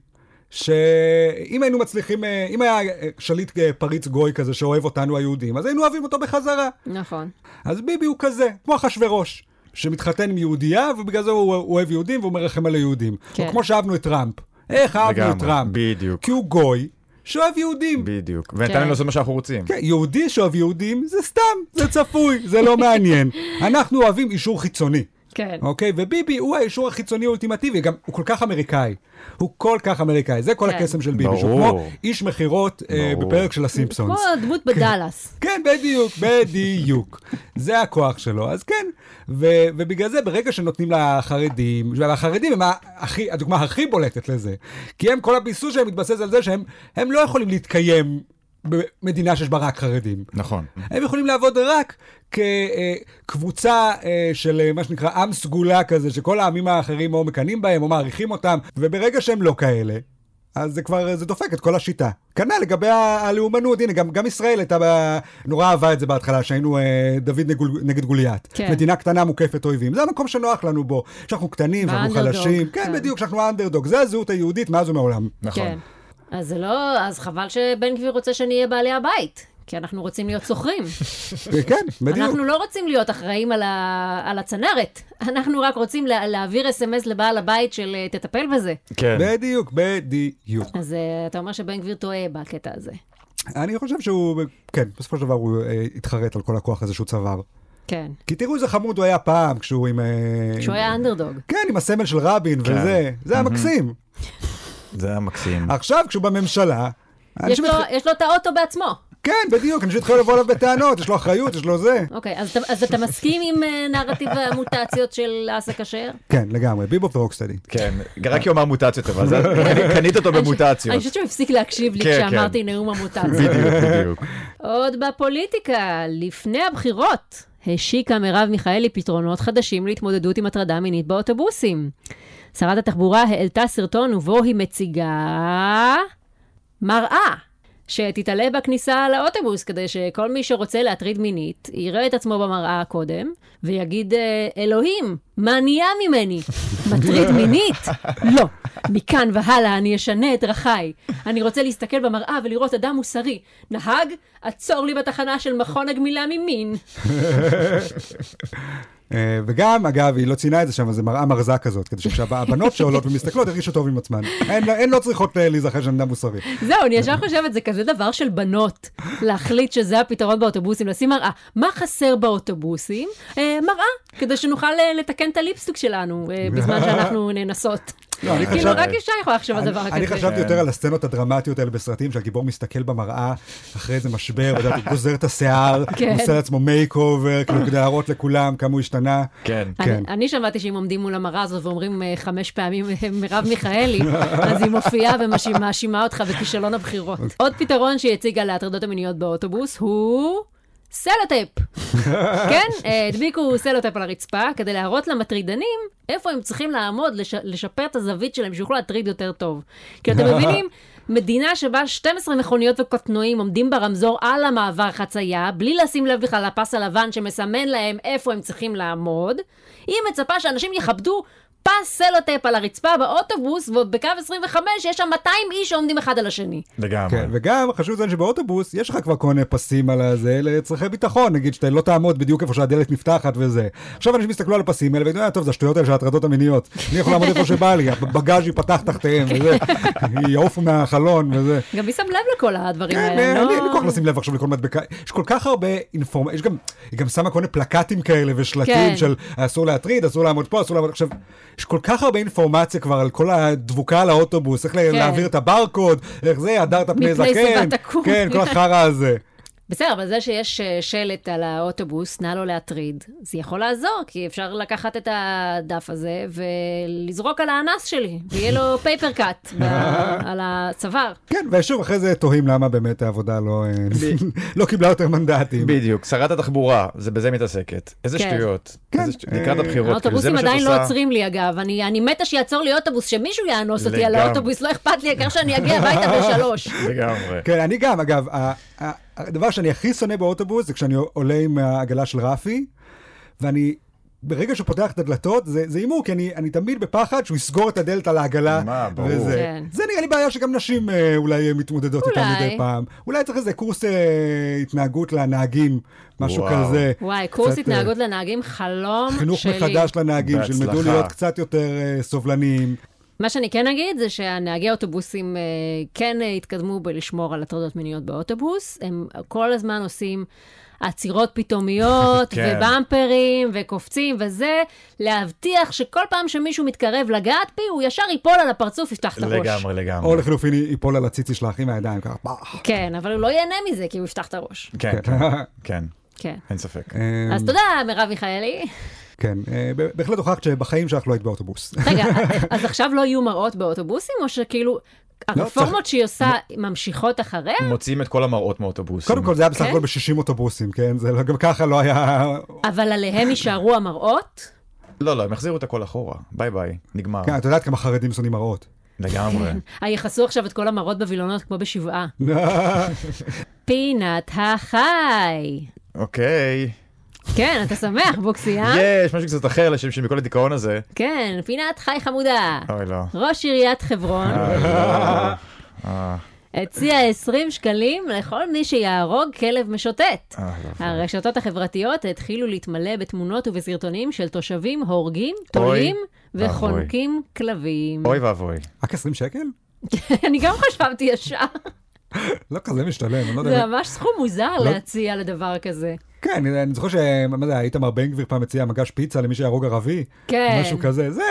שאם היינו מצליחים, אה, אם היה אה, שליט אה, פריץ גוי כזה שאוהב אותנו היהודים, אז היינו אוהבים אותו בחזרה. נכון. אז ביבי הוא כזה, כמו אחשוורוש, שמתחתן עם יהודייה, ובגלל זה הוא, אוהב יהודים והוא מרחם על היהודים. כן. או כמו שאהבנו את טראמפ. איך אהבנו את לגמרי, טראמפ? בדיוק. כי הוא גוי שאוהב יהודים. בדיוק. ונתן לנו לעשות מה שאנחנו רוצים. כן, יהודי שאוהב יהודים זה סתם, זה צפוי, זה לא מעניין. אנחנו אוהבים אישור חיצוני. כן. אוקיי? וביבי הוא האישור החיצוני האולטימטיבי, גם הוא כל כך אמריקאי. הוא כל כך אמריקאי, זה כל כן. הקסם של ביבי, שהוא. כמו איש מכירות אה. בפרק של הסימפסונס. כמו הדמות בדאלאס. כן, בדיוק, בדיוק. זה הכוח שלו, אז כן. ו- ובגלל זה, ברגע שנותנים לחרדים, והחרדים הם הכי, הדוגמה הכי בולטת לזה, כי הם, כל הביסוס שלהם מתבסס על זה שהם הם לא יכולים להתקיים במדינה שיש בה רק חרדים. נכון. הם יכולים לעבוד רק כקבוצה אה, של אה, מה שנקרא עם סגולה כזה, שכל העמים האחרים או מקנאים בהם או מעריכים אותם, וברגע שהם לא כאלה, אז זה כבר, זה דופק את כל השיטה. כנ"ל לגבי הלאומנות, הנה, גם, גם ישראל הייתה. נורא אהבה את זה בהתחלה, שהיינו אה, דוד נגול, נגד גוליית. כן. מדינה קטנה מוקפת אויבים. זה המקום שנוח לנו בו, שאנחנו קטנים, שאנחנו חלשים. כן, כן. בדיוק, שאנחנו האנדרדוג. זה הזהות היהודית מאז ומעולם. נכון. כן. אז זה לא, אז חבל שבן גביר רוצה שנהיה בעלי הבית. כי אנחנו רוצים להיות שוכרים. כן, בדיוק. אנחנו לא רוצים להיות אחראים על, ה... על הצנרת. אנחנו רק רוצים לה... להעביר אס.אם.אס לבעל הבית של אה, תטפל בזה. כן. בדיוק, בדיוק. אז אה, אתה אומר שבן גביר טועה בקטע הזה. אני חושב שהוא, כן, בסופו של דבר הוא אה, התחרט על כל הכוח הזה שהוא צבר. כן. כי תראו איזה חמוד הוא היה פעם, כשהוא עם... כשהוא עם- היה אנדרדוג. כן, עם הסמל של רבין כן. וזה, זה היה מקסים. זה היה מקסים. עכשיו, כשהוא בממשלה... יש לו, התח- יש לו את האוטו בעצמו. כן, בדיוק, אנשים התחילו לבוא אליו בטענות, יש לו אחריות, יש לו זה. אוקיי, אז, אתה- אז אתה מסכים עם אה, נרטיב המוטציות של אסא כשר? כן, לגמרי, ביבו ורוקסטדי. כן, רק כי הוא אמר מוטציות, אבל זה- קנית- קנית אותו אני במוטציות. חושבת שהוא הפסיק להקשיב לי כן, כשאמרתי כן. נאום המוטציות. בדיוק, בדיוק. עוד בפוליטיקה, לפני הבחירות, השיקה מרב מיכאלי פתרונות חדשים להתמודדות עם הטרדה מינית באוטובוסים. שרת התחבורה העלתה סרטון ובו היא מציגה מראה שתתעלה בכניסה לאוטובוס, כדי שכל מי שרוצה להטריד מינית יראה את עצמו במראה קודם, ויגיד, "אה, אלוהים, מה נהיה ממני? מטריד מינית? לא. מכאן והלאה אני אשנה את דרכיי. אני רוצה להסתכל במראה ולראות אדם מוסרי. נהג, עצור לי בתחנה של מכון הגמילה ממין. אה, וגם, אגב, היא לא ציינה את זה שם, זה מראה מרזה כזאת, כדי שהבנות שעולות ומסתכלות ירגישו טוב עם עצמן. הן הן לא צריכות אה, להיזכר שהן אדם מוסרי. זהו, אני ישר חושבת, זה כזה דבר של בנות, להחליט שזה הפתרון באוטובוסים, לשים מראה. מה חסר באוטובוסים? אה, מראה, כדי שנוכל לתקן את הליפסטיק שלנו בזמן שאנחנו נאנסות. לא, אני כאילו, רק אישה יכולה לחשוב על דבר כזה. אני חשבתי כן. יותר על הסצנות הדרמטיות האלה בסרטים, שהגיבור מסתכל במראה אחרי איזה משבר, הוא גוזר את השיער, כן. הוא עושה לעצמו makeover, כאילו כדי להראות לכולם כמה הוא השתנה. כן. כן. אני, אני שמעתי שאם עומדים מול המראה הזאת ואומרים אה, חמש פעמים אה, מרב מיכאלי, אז היא מופיעה ומאשימה אותך בכישלון הבחירות. עוד פתרון שהיא הציגה להטרדות המיניות באוטובוס הוא סלוטייפ. כן, אה, הדביקו סלוטייפ על הרצפה כדי להראות למטרידנים איפה הם צריכים לעמוד, לש, לשפר את הזווית שלהם, שיוכלו להטריד יותר טוב. כי אתם מבינים? מדינה שבה 12 מכוניות וקטנועים עומדים ברמזור על המעבר חצייה, בלי לשים לב בכלל לפס הלבן שמסמן להם איפה הם צריכים לעמוד, היא מצפה שאנשים יכבדו פס סלוטייפ על הרצפה באוטובוס, ובקו 25 יש שם 200 איש שעומדים אחד על השני. לגמרי. כן, וגם חשוב לציין שבאוטובוס יש לך כבר כל מיני פסים על הזה לצרכי ביטחון, נגיד שאתה לא תעמוד בדיוק איפה שהדלת נפתחת וזה. עכשיו אנשים יסתכלו על הפסים האלה ויגידו, "אה, טוב, זה השטויות האלה של ההטרדות המיניות. אני יכול לעמוד איפה שבא לי, הבגאז' ייפתח תחתיהם וזה, יעופו מהחלון וזה. גם מי שם לב לכל הדברים כן, האלה, אין לא? לי אין לי כוח לשים לב עכשיו לכל מדבקה, יש כל כך הרבה אינפורמציה, יש גם, היא גם שמה כל מיני פלקטים כאלה ושלטים כן. של אסור להטריד, אסור לעמוד פה, אסור לעמוד, עכשיו, יש כל כך הרבה אינפורמציה כבר על כל הדבוקה על האוטובוס, איך כן. להעביר את הברקוד, איך זה, הדרת פני זקן. כן, כל החרא הזה. בסדר, אבל זה שיש אה, שלט על האוטובוס, נא לא להטריד, זה יכול לעזור, כי אפשר לקחת את הדף הזה ולזרוק על האנס שלי, ויהיה לו פייפר קאט על הצוואר. כן, ושוב, אחרי זה תוהים למה באמת העבודה לא, אה, לא קיבלה יותר מנדטים. בדיוק, שרת התחבורה, זה בזה מתעסקת. איזה כן. שטויות. כן. איזה שט- לקראת הבחירות, כאילו, זה האוטובוסים מה שאת עדיין לא. עוצרים לי, אגב. אני, אני מתה שיעצור לי אוטובוס, שמישהו יאנוס אותי על. האוטובוס, לא אכפת לי, העיקר שאני אגיע הביתה בשלוש. לגמרי. כן, אני גם, אגב, הדבר שאני הכי שונא באוטובוס זה כשאני עולה עם העגלה של רפי, ואני, ברגע שהוא פותח את הדלתות, זה זה הימור, כי אני, אני תמיד בפחד שהוא יסגור את הדלת על העגלה. מה, ברור. וזה, כן. זה נראה לי בעיה שגם נשים אה, אולי מתמודדות איתה אולי. מדי פעם. אולי צריך איזה קורס אה, התנהגות לנהגים, משהו וואו. כזה. וואי, קורס קצת, אה, התנהגות לנהגים, חלום חינוך שלי. מחדש לנהגים, שילמדו. להיות קצת יותר אה, סובלניים. מה שאני כן אגיד זה שהנהגי אוטובוסים אה, כן אה, התקדמו בלשמור על הטרדות מיניות באוטובוס. הם כל הזמן עושים עצירות פתאומיות, כן. ובמפרים, וקופצים וזה, להבטיח שכל פעם שמישהו מתקרב לגעת בי, הוא ישר ייפול על הפרצוף, יפתח את הראש. לגמרי, לגמרי. או לחילופין ייפול על הציצי של האחים מהידיים, ככה פח. כן, אבל הוא לא ייהנה מזה, כי הוא יפתח את הראש. כן, כן, כן, כן. אין ספק. אה, אז תודה, מרב מיכאלי. כן, אה, בהחלט הוכחת שבחיים שלך לא היית באוטובוס. רגע, אז עכשיו לא יהיו מראות באוטובוסים, או שכאילו... הרפורמות שהיא עושה ממשיכות אחריה? מוציאים את כל המראות מאוטובוסים. קודם כל זה היה בסך כן? הכל ב-60 אוטובוסים, כן? זה לא- גם ככה לא היה... אבל עליהם יישארו המראות? לא, לא, הם החזירו את הכל אחורה. ביי ביי, נגמר. כן, את יודעת כמה חרדים שונאים מראות. לגמרי. אה, יכסו עכשיו את כל המראות בווילונות כמו בשבעה. פינת החי. אוקיי. כן, אתה שמח, בוקסי, אה? יש משהו קצת אחר לשם של מכל הדיכאון הזה. כן, פינת חי חמודה. אוי לא. ראש עיריית חברון אה, הציע 20 שקלים לכל מי שיהרוג כלב משוטט. אה, לא. הרשתות החברתיות התחילו להתמלא בתמונות ובסרטונים של תושבים הורגים, תולים. וחונקים כלבים. אוי ואבוי. רק 20 שקל? אני גם חשבתי ישר, לא כזה משתלם, אני לא יודע. זה ממש סכום מוזר לא- להציע לדבר כזה. כן, אני אני זוכר ש... מה זה, איתמר בן גביר פעם הציע מגש פיצה למי שיהרוג ערבי. כן. משהו כזה. זה,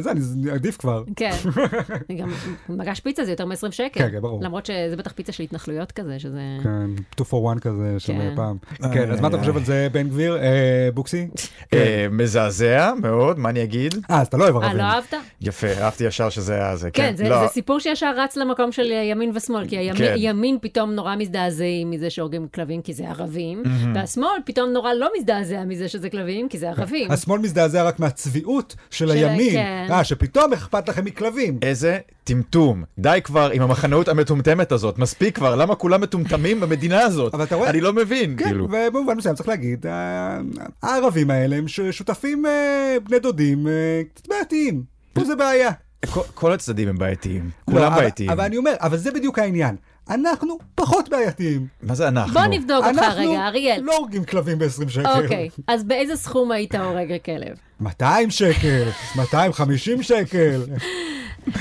זה, אני עדיף כבר. כן. גם מגש פיצה זה יותר מ-20 שקל. כן, כן, ברור. למרות שזה בטח פיצה של התנחלויות כזה, שזה... כן, 2 for 1 כזה של כן. פעם. כן, אז מה אתה חושב על זה, בן גביר? אה, בוקסי? אה, מזעזע מאוד, מה אני אגיד? אה, אז אתה לא אוהב אה, ערבים. לא אהבת? יפה, אהבתי ישר שזה היה זה. כן, זה לא, זה סיפור שישר רץ למקום של ימין ושמאל, כי כן. הימין פתאום נורא מזדעזעים מזה שהורגים כלבים כי זה ערבים, והשמאל פתאום נורא לא מזדעזע מזה שזה כלבים כי זה ערבים. השמאל מזדעזע רק מהצביעות של של- הימין. כן. אה, שפתאום אכפת לכם מכלבים. איזה טמטום. די כבר עם המחנאות המטומטמת הזאת, מספיק כבר, למה כולם מטומטמים במדינה הזאת? אבל אתה רואה- אני לא מבין, כן, כאילו. ובמובן מסוים צריך להגיד, ה- הערבים האלה הם שותפים אה, בני דודים אה, קצת בעייתיים. פה זה בעיה. כל- כל הצדדים הם בעייתיים, לא, כולם אבל- בעייתיים. אבל אני אומר, אבל זה בדיוק העניין. אנחנו פחות בעייתיים. מה זה אנחנו? בוא נבדוק אותך אנחנו רגע, אריאל. לא הורגים כלבים ב-20 שקל. אוקיי, אז באיזה סכום היית הורג כלב? 200 שקל, 250 שקל.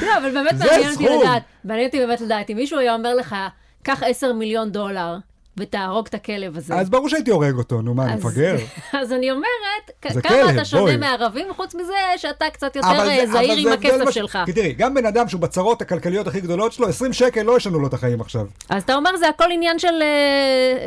לא, אבל באמת מעניין אותי. לדעת, מעניין אותי באמת לדעת, אם מישהו היה אומר לך, קח 10 מיליון דולר, ותהרוג את הכלב הזה. אז ברור שהייתי הורג אותו, נו מה, אני אז- מפגר? אז אני אומרת, כמה כלב, אתה שונה בואי. מערבים, חוץ מזה שאתה קצת יותר אבל אה, זה- זהיר עם הכסף מש- שלך. כי תראי, גם בן אדם שהוא בצרות הכלכליות הכי גדולות שלו, 20 שקל לא ישנו לו את החיים עכשיו. אז אתה אומר, זה הכל עניין של אה,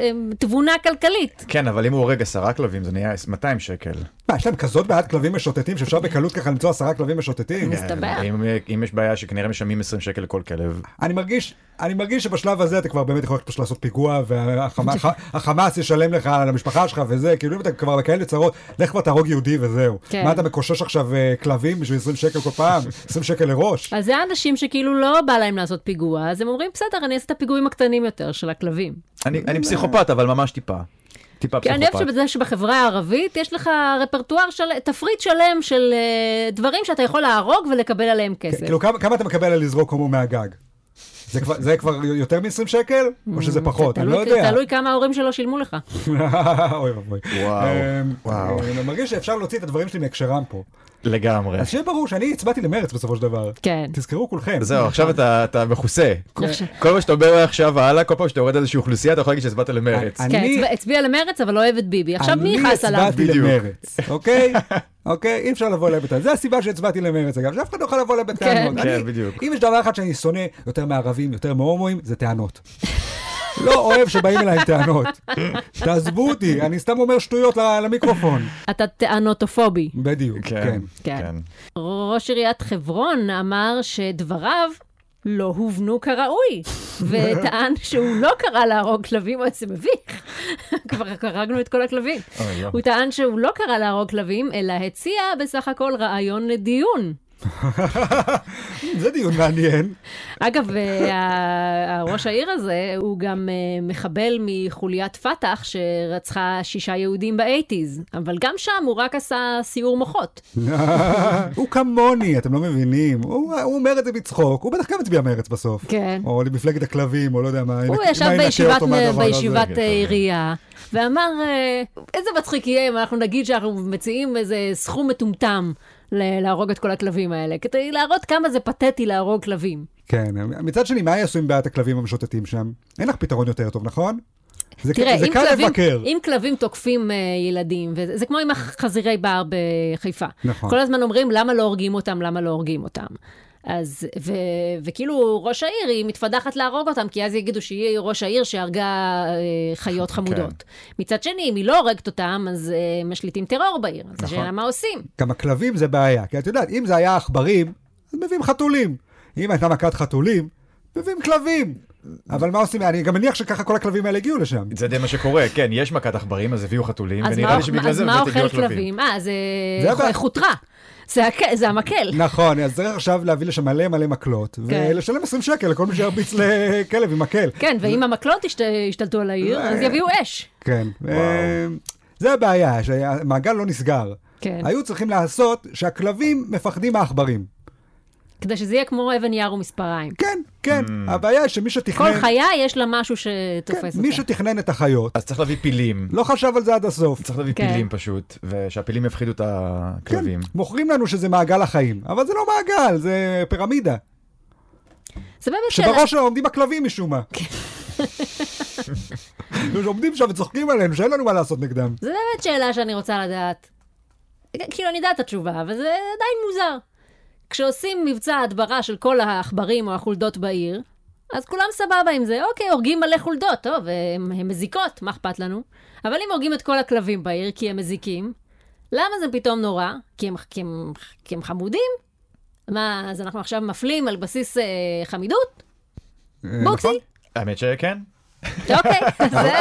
אה, תבונה כלכלית. כן, אבל אם הוא הורג עשרה כלבים זה נהיה 200 שקל. מה, יש להם כזאת בעיית כלבים משוטטים שאפשר בקלות ככה למצוא עשרה כלבים משוטטים? מסתבר. אם, אם יש בעיה שכנראה משלמים 20 שקל לכל כלב. אני מרגיש, אני מרגיש שבשלב הזה אתה כבר באמת יכול פשוט לעשות פיגוע, והחמאס ישלם לך על המשפחה שלך וזה, כאילו אם אתה כבר בכאלה צרות, לך כבר תהרוג יהודי וזהו. כן. מה אתה מקושש עכשיו אה, כלבים בשביל 20 שקל כל פעם? 20 שקל לראש? אז זה אנשים שכאילו לא בא להם לעשות פיגוע, אז הם אומרים, בסדר, אני אעשה את הפיגועים הקטנים יותר של הכלבים. אני, אני פסיכופת, אבל ממש טיפה. טיפה כי אני פסיכופת. אוהבת שבזה שבחברה הערבית יש לך רפרטואר של, תפריט שלם של אה, דברים שאתה יכול להרוג ולקבל עליהם כסף. כאילו כמה כמה אתה מקבל על לזרוק הומו מהגג? זה כבר- זה כבר יותר מ-20 שקל? או שזה פחות? אני לא יודע. תלוי כמה ההורים שלו שילמו לך. אוי ואבוי. אמ, וואו. אני מרגיש שאפשר להוציא את הדברים שלי מהקשרם פה. לגמרי. אז שיהיה ברור שאני הצבעתי למרץ בסופו של דבר. כן. תזכרו כולכם. זהו, עכשיו אתה, אתה מכוסה. עכשיו- כל מה שאתה אומר מעכשיו והלאה, כל פעם שאתה יורד איזושהי אוכלוסייה, אתה יכול להגיד שהצבעת למרץ. אני- כן, הצביע- למרץ, אבל לא אוהב את ביבי. עכשיו מי יכעס עליו? אני הצבעתי. למרץ, אוקיי? אוקיי? אי אפשר לבוא אליי בטענות. זה הסיבה שהצבעתי למרץ, אגב, שאף אחד לא יכול לבוא אליי בטענות. כן. כן, בדיוק. אם יש דבר אחד שאני שונא יותר מערבים, יותר מהומואים, זה טענות. לא אוהב שבאים אליי עם טענות. תעזבו אותי, אני סתם אומר שטויות ל- למיקרופון. אתה טענוטופובי. בדיוק, כן. כן, כן. כן. ראש עיריית חברון אמר שדבריו לא הובנו כראוי, וטען שהוא לא קרא להרוג כלבים, אוי, זה מביך. כבר הרגנו את כל הכלבים. הוא טען שהוא לא קרא להרוג כלבים, אלא הציע בסך הכל רעיון לדיון. זה דיון מעניין. אגב, אה, ראש העיר הזה הוא גם אה, מחבל מחוליית פת"ח שרצחה שישה יהודים באייטיז, אבל גם שם הוא רק עשה סיור מוחות. הוא כמוני, אתם לא מבינים. הוא אומר את זה בצחוק, הוא בטח גם הצביע מרץ בסוף. כן. או למפלגת הכלבים, או לא יודע מה. הוא ישב בישיבת. בישיבת כן, אה, כן. עירייה, ואמר, אה, איזה מצחיק יהיה אם אנחנו נגיד שאנחנו מציעים איזה סכום מטומטם להרוג את כל הכלבים האלה, כדי להראות כמה זה פתטי להרוג כלבים. כן, מצד שני, מה יעשו עם בעיית הכלבים המשוטטים שם? אין לך פתרון יותר טוב, נכון? זה, תראה, זה אם קל כלבים, לבקר. אם כלבים תוקפים uh, ילדים, וזה זה כמו עם החזירי בר בחיפה. נכון. כל הזמן אומרים, למה לא הורגים אותם, למה לא הורגים אותם. אז, ו, וכאילו ראש העיר, היא מתפדחת להרוג אותם, כי אז יגידו שהיא ראש העיר שהרגה אה, חיות חמודות. מצד שני, אם היא לא הורגת אותם, אז אה, משליטים טרור בעיר. אז נכון. השאלה מה עושים. גם הכלבים זה בעיה, כי את יודעת, אם זה היה עכברים, אז מביאים חתולים. אם הייתה מכת חתולים, מביאים כלבים. אבל מה עושים? אני גם מניח שככה כל הכלבים האלה הגיעו לשם. זה די מה שקורה, כן, יש מכת עכברים, אז הביאו חתולים, אז ונראה מה, לי שבגלל אז זה מה באמת אוכל הגיעו הכלבים. כלבים? אה, זה. חוטרה. זה, הק... זה המקל. נכון, אז צריך עכשיו להביא לשם מלא מלא מקלות, כן. ולשלם 20 שקל לכל מי שירביץ לכלב עם מקל. כן, ואם המקלות השת... השתלטו על העיר, אז יביאו אש. כן. אה, זה הבעיה, שהמעגל לא נסגר. כן. היו צריכים לעשות שהכלבים מפחדים מהעכברים. כדי שזה יהיה כמו אבן יער ומספריים. כן, כן. הבעיה היא שמי שתכנן... כל חיה יש לה משהו כן, שתופס מי אותה. שתכנן את החיות, אז צריך להביא פילים. לא חשב על זה עד הסוף. צריך להביא כן. פילים פשוט, ושהפילים יפחידו את הכלבים. כן, מוכרים לנו שזה מעגל החיים, אבל זה לא מעגל, זה פירמידה. זה באמת שאלה. שבראש שלה עומדים הכלבים משום מה. עומדים שם וצוחקים עלינו, שאין לנו מה לעשות נגדם. זה באמת שאלה שאני רוצה לדעת. כאילו, אני יודעת את התשובה, אבל זה עדיין מוזר. כשעושים מבצע הדברה של כל העכברים או החולדות בעיר, אז כולם סבבה עם זה. אוקיי, הורגים מלא חולדות, טוב, הן מזיקות, מה אכפת לנו? אבל אם הורגים את כל הכלבים בעיר כי הם מזיקים, למה זה פתאום נורא? כי הם, כי הם, כי הם חמודים? מה, אז אנחנו עכשיו מפלים על בסיס אה, חמידות? אה, בוקסי? נכון? האמת שכן, אוקיי, זה...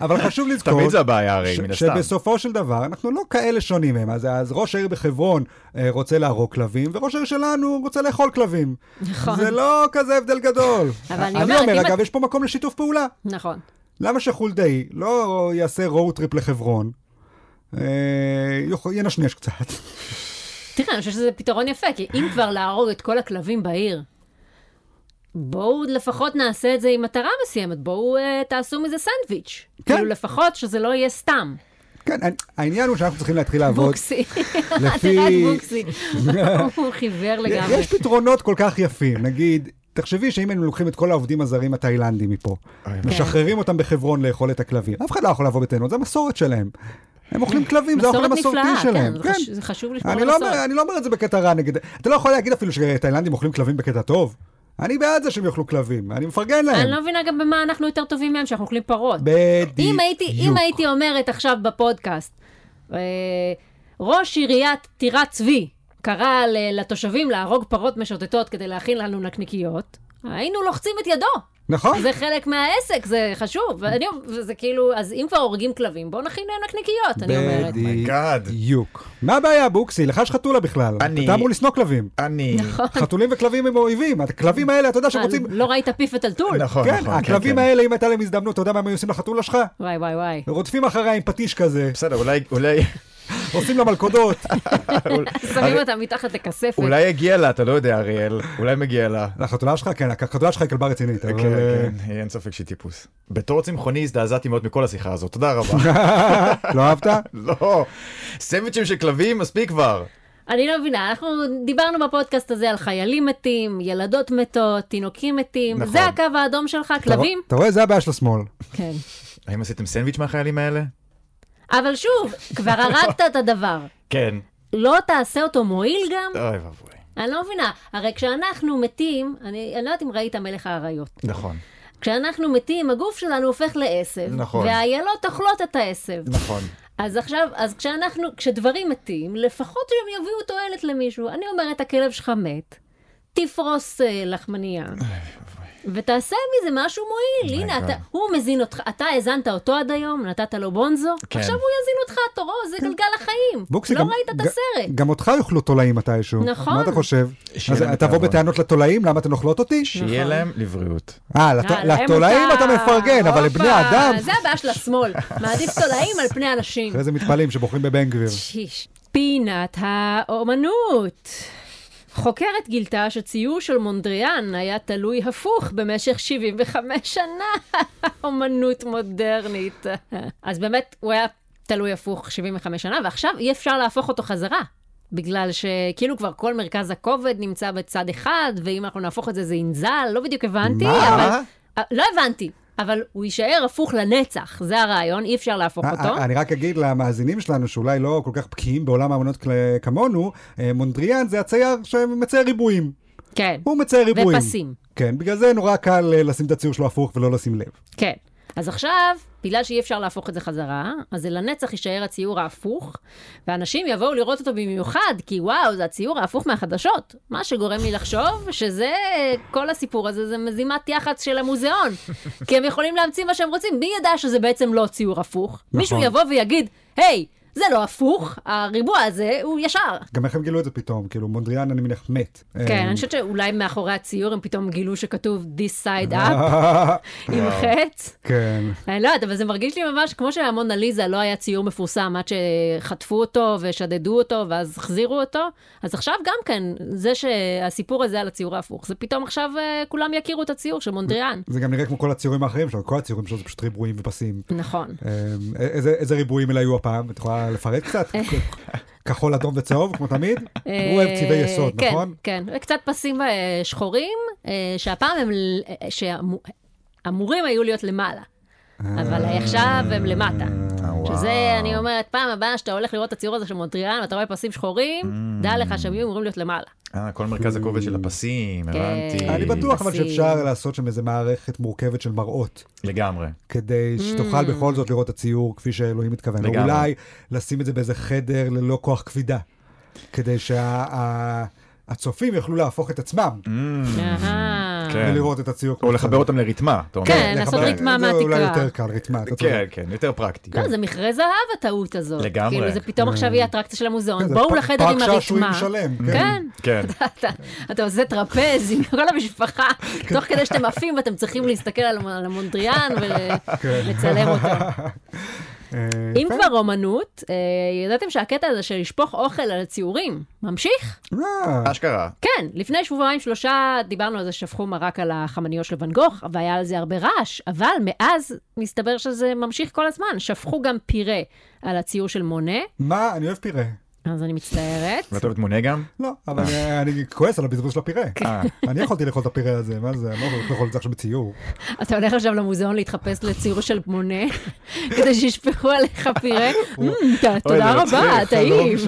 אבל חשוב לזכור... תמיד זה הבעיה הרי, מן הסתם. שבסופו של דבר אנחנו לא כאלה שונים מהם. אז, אז ראש העיר בחברון אה, רוצה להרוג כלבים, וראש העיר שלנו רוצה לאכול כלבים. נכון. זה לא כזה הבדל גדול. אבל אני אני אומר, אגב, יש פה מקום לשיתוף פעולה. נכון. למה שחולדאי לא יעשה road trip לחברון? אה, ינשנש קצת. תראה, אני חושבת שזה פתרון יפה, כי אם כבר להרוג את כל הכלבים בעיר, בואו לפחות נעשה את זה עם מטרה מסוימת, בואו uh, תעשו מזה סנדוויץ'. כן. כאילו לפחות שזה לא יהיה סתם. כן, העניין הוא שאנחנו צריכים להתחיל לעבוד. בוקסי. לפי- תראה את בוקסי. הוא חיוור לגמרי. יש פתרונות כל כך יפים, נגיד, תחשבי שאם היינו לוקחים את כל העובדים הזרים התאילנדים מפה, משחררים אותם בחברון לאכול את הכלבים, אף אחד לא יכול לבוא בטענות, זה המסורת שלהם. הם אוכלים כלבים, זה האוכל מסורת המסורתי נפלאה, שלהם. כן, זה חש- זה חשוב לשמור על לא מסורת. אני לא אומר את זה בקטע רע נגד... אתה לא יכול להגיד אפילו שתאילנדים אוכלים כלבים בקטע טוב. אני בעד זה שהם יאכלו כלבים, אני מפרגן להם. אני לא מבינה גם במה אנחנו יותר טובים מהם, שאנחנו אוכלים פרות. בדיוק. אם הייתי, אם הייתי אומרת עכשיו בפודקאסט, אה, ראש עיריית טירת צבי קרא לתושבים להרוג פרות משוטטות כדי להכין לנו נקניקיות, היינו לוחצים את ידו. נכון. זה חלק מהעסק, זה חשוב. ואני, וזה כאילו, אז אם כבר הורגים כלבים, בואו נכין להם נקניקיות, אני אומרת. בדיוק. מה הבעיה, בוקסי? לך יש חתולה בכלל. אני- אתה אמור לשנוא כלבים. אני... חתולים וכלבים הם אויבים. הכלבים האלה, אתה יודע שהם אה, רוצים... לא ראית פיף וטלטול? נכון, כן, נכון. הכלבים כן. האלה, אם הייתה להם הזדמנות, אתה יודע מה הם היו עושים לחתולה שלך? וואי וואי וואי. רודפים אחריה עם פטיש כזה, בסדר, אולי, אולי, עושים לה מלכודות. שמים אותה מתחת לכספת. אולי הגיע לה, אתה לא יודע, אריאל. אולי מגיע לה. לחתולה שלך, כן, החתולה שלך היא כלבה רצינית. כן, אה, כן, אין ספק שהיא טיפוס. בתור צמחוני הזדעזעתי מאוד מכל השיחה הזאת, תודה רבה. לא אהבת? לא, סנדוויצ'ים של כלבים, מספיק כבר. אני לא מבינה, אנחנו דיברנו בפודקאסט הזה על חיילים מתים, ילדות מתות, תינוקים מתים. נכון. זה הקו האדום שלך, כלבים? אתה רואה? זה הבעיה של השמאל. כן. האם עשיתם סנדוויץ' מהחיילים האלה? אבל שוב, כבר הרגת את הדבר. כן. לא תעשה אותו מועיל גם? אוי ואבוי. אני לא מבינה. הרי כשאנחנו מתים, אני, אני לא יודעת אם ראית מלך האריות. נכון, כשאנחנו מתים, הגוף שלנו הופך לעשב. נכון. והאיילות אוכלות את העשב. נכון. אז עכשיו, אז כשאנחנו, כשדברים מתים, לפחות שהם יביאו תועלת למישהו. אני אומרת, הכלב שלך מת, תפרוס אה, לחמנייה. ותעשה מזה משהו מועיל, הנה, God. אתה, הוא מזין אותך, אתה האזנת אותו עד היום, נתת לו בונזו, כן. עכשיו הוא יזין אותך, תורו, זה גלגל החיים. בוקסי, לא גם- ראית את הסרט. גם אותך יאכלו תולעים מתישהו. נכון. מה אתה חושב? אז תבוא. בטענות לתולעים, למה אתן אוכלות אותי? שיהיה נכון. להם לבריאות. אה, לת- אה, לתולעים אתה. מפרגן, אבל לבני אדם... זה הבעיה של השמאל, מעדיף תולעים על פני אנשים. אחרי זה מתפלאים שבוחרים בבן גביר. שיש. פינת האומנות. חוקרת גילתה שציור של מונדריאן היה תלוי הפוך במשך 75 שנה. אומנות מודרנית. אז באמת, הוא היה תלוי הפוך 75 שנה, ועכשיו אי אפשר להפוך אותו חזרה. בגלל שכאילו כבר כל מרכז הכובד נמצא בצד אחד, ואם אנחנו נהפוך את זה זה ינזל, לא בדיוק הבנתי, מה? אבל... אה, לא הבנתי, אבל הוא יישאר הפוך לנצח, זה הרעיון, אי אפשר להפוך אה, אותו. אה, אני רק אגיד למאזינים שלנו, שאולי לא כל כך בקיאים בעולם האמנות כמונו, אה, מונדריאן זה הצייר שמצייר ריבועים. כן. הוא מצייר ריבועים. ופסים. כן, בגלל זה נורא קל לשים את הציור שלו הפוך ולא לשים לב. כן. אז עכשיו, בגלל שאי אפשר להפוך את זה חזרה, אז זה לנצח יישאר הציור ההפוך, ואנשים יבואו לראות אותו במיוחד, כי וואו, זה הציור ההפוך מהחדשות. מה שגורם לי לחשוב שזה, כל הסיפור הזה, זה מזימת יח"צ של המוזיאון. כי הם יכולים להמציא מה שהם רוצים, מי ידע שזה בעצם לא ציור הפוך? מישהו יבוא ויגיד, היי, זה לא הפוך, הריבוע הזה הוא ישר. גם איך הם גילו את זה פתאום? כאילו, מונדריאן, אני מניח, מת. כן, אה, אני חושבת שאולי מאחורי הציור הם פתאום גילו שכתוב This side up עם חץ. כן. אני לא יודעת, אבל זה מרגיש לי ממש כמו שהמונליזה לא היה ציור מפורסם עד שחטפו אותו ושדדו אותו ואז החזירו אותו. אז עכשיו גם כן, זה שהסיפור הזה על הציור ההפוך, זה פתאום עכשיו אה, כולם יכירו את הציור של מונדריאן. זה גם נראה כמו כל הציורים האחרים שלו, כל הציורים שלו זה פשוט ריבועים ופסים. נכון. אה, איזה ריבועים אלה היו הפעם? את יכולה לפרט קצת? כחול, אדום וצהוב, כמו תמיד? הוא אוהב צבעי יסוד, כן, נכון? כן, וקצת פסים אה, שחורים, אה, שהפעם הם, אה, שאמורים היו להיות למעלה. אבל עכשיו הם למטה. שזה, אני אומרת, פעם הבאה שאתה הולך לראות את הציור הזה של מונטריאן ואתה רואה פסים שחורים, דע לך שהם יהיו אמורים להיות למעלה. אה, כל מרכז הכובד של הפסים, כן. הבנתי. אני בטוח אבל. שאפשר לעשות שם איזה מערכת מורכבת של מראות, לגמרי. כדי שתוכל בכל זאת לראות את הציור כפי שאלוהים מתכוון. לגמרי. אולי לשים את זה באיזה חדר ללא כוח כבידה, כדי שהצופים יוכלו להפוך את עצמם אהה. כן. ולראות את הציור. או לחבר אותם לריתמה, אתה אומר. כן, לעשות ריתמה זה אולי מהתקרה. יותר קל, ריתמה. כן, כן, יותר פרקטי. לא, זה מכרה זהב הטעות הזאת. לגמרי. כאילו, זה פתאום עכשיו יהיה אטרקציה של המוזיאון. כן, בואו לחדר עם הרתמה. שלם, כן. כן. כן. אתה- אתה עושה טרפז עם כל המשפחה, תוך כדי שאתם עפים ואתם צריכים להסתכל על על המונדריאן ולצלם אותו. אה, אם. כבר אומנות, אה, ידעתם שהקטע הזה של לשפוך אוכל על הציורים ממשיך? אה, אשכרה. כן, לפני שבועיים שלושה דיברנו על זה ששפכו מרק על החמניות של ואן גוך, והיה על זה הרבה רעש, אבל מאז מסתבר שזה ממשיך כל הזמן. שפכו גם פירה על הציור של מונה. מה? אני אוהב פירה. אז אני מצטערת. ואת אוהבת מונה גם? לא, אבל אה, אני כועס על הבזבוז של הפירה. אה, אני יכולתי לאכול את הפירה הזה, מה זה? אני לא יכול לאכול את זה עכשיו בציור. אתה הולך עכשיו למוזיאון להתחפש לציור של מונה, כדי שישפכו עליך פירה. "מ, ת- תודה רבה, טעים.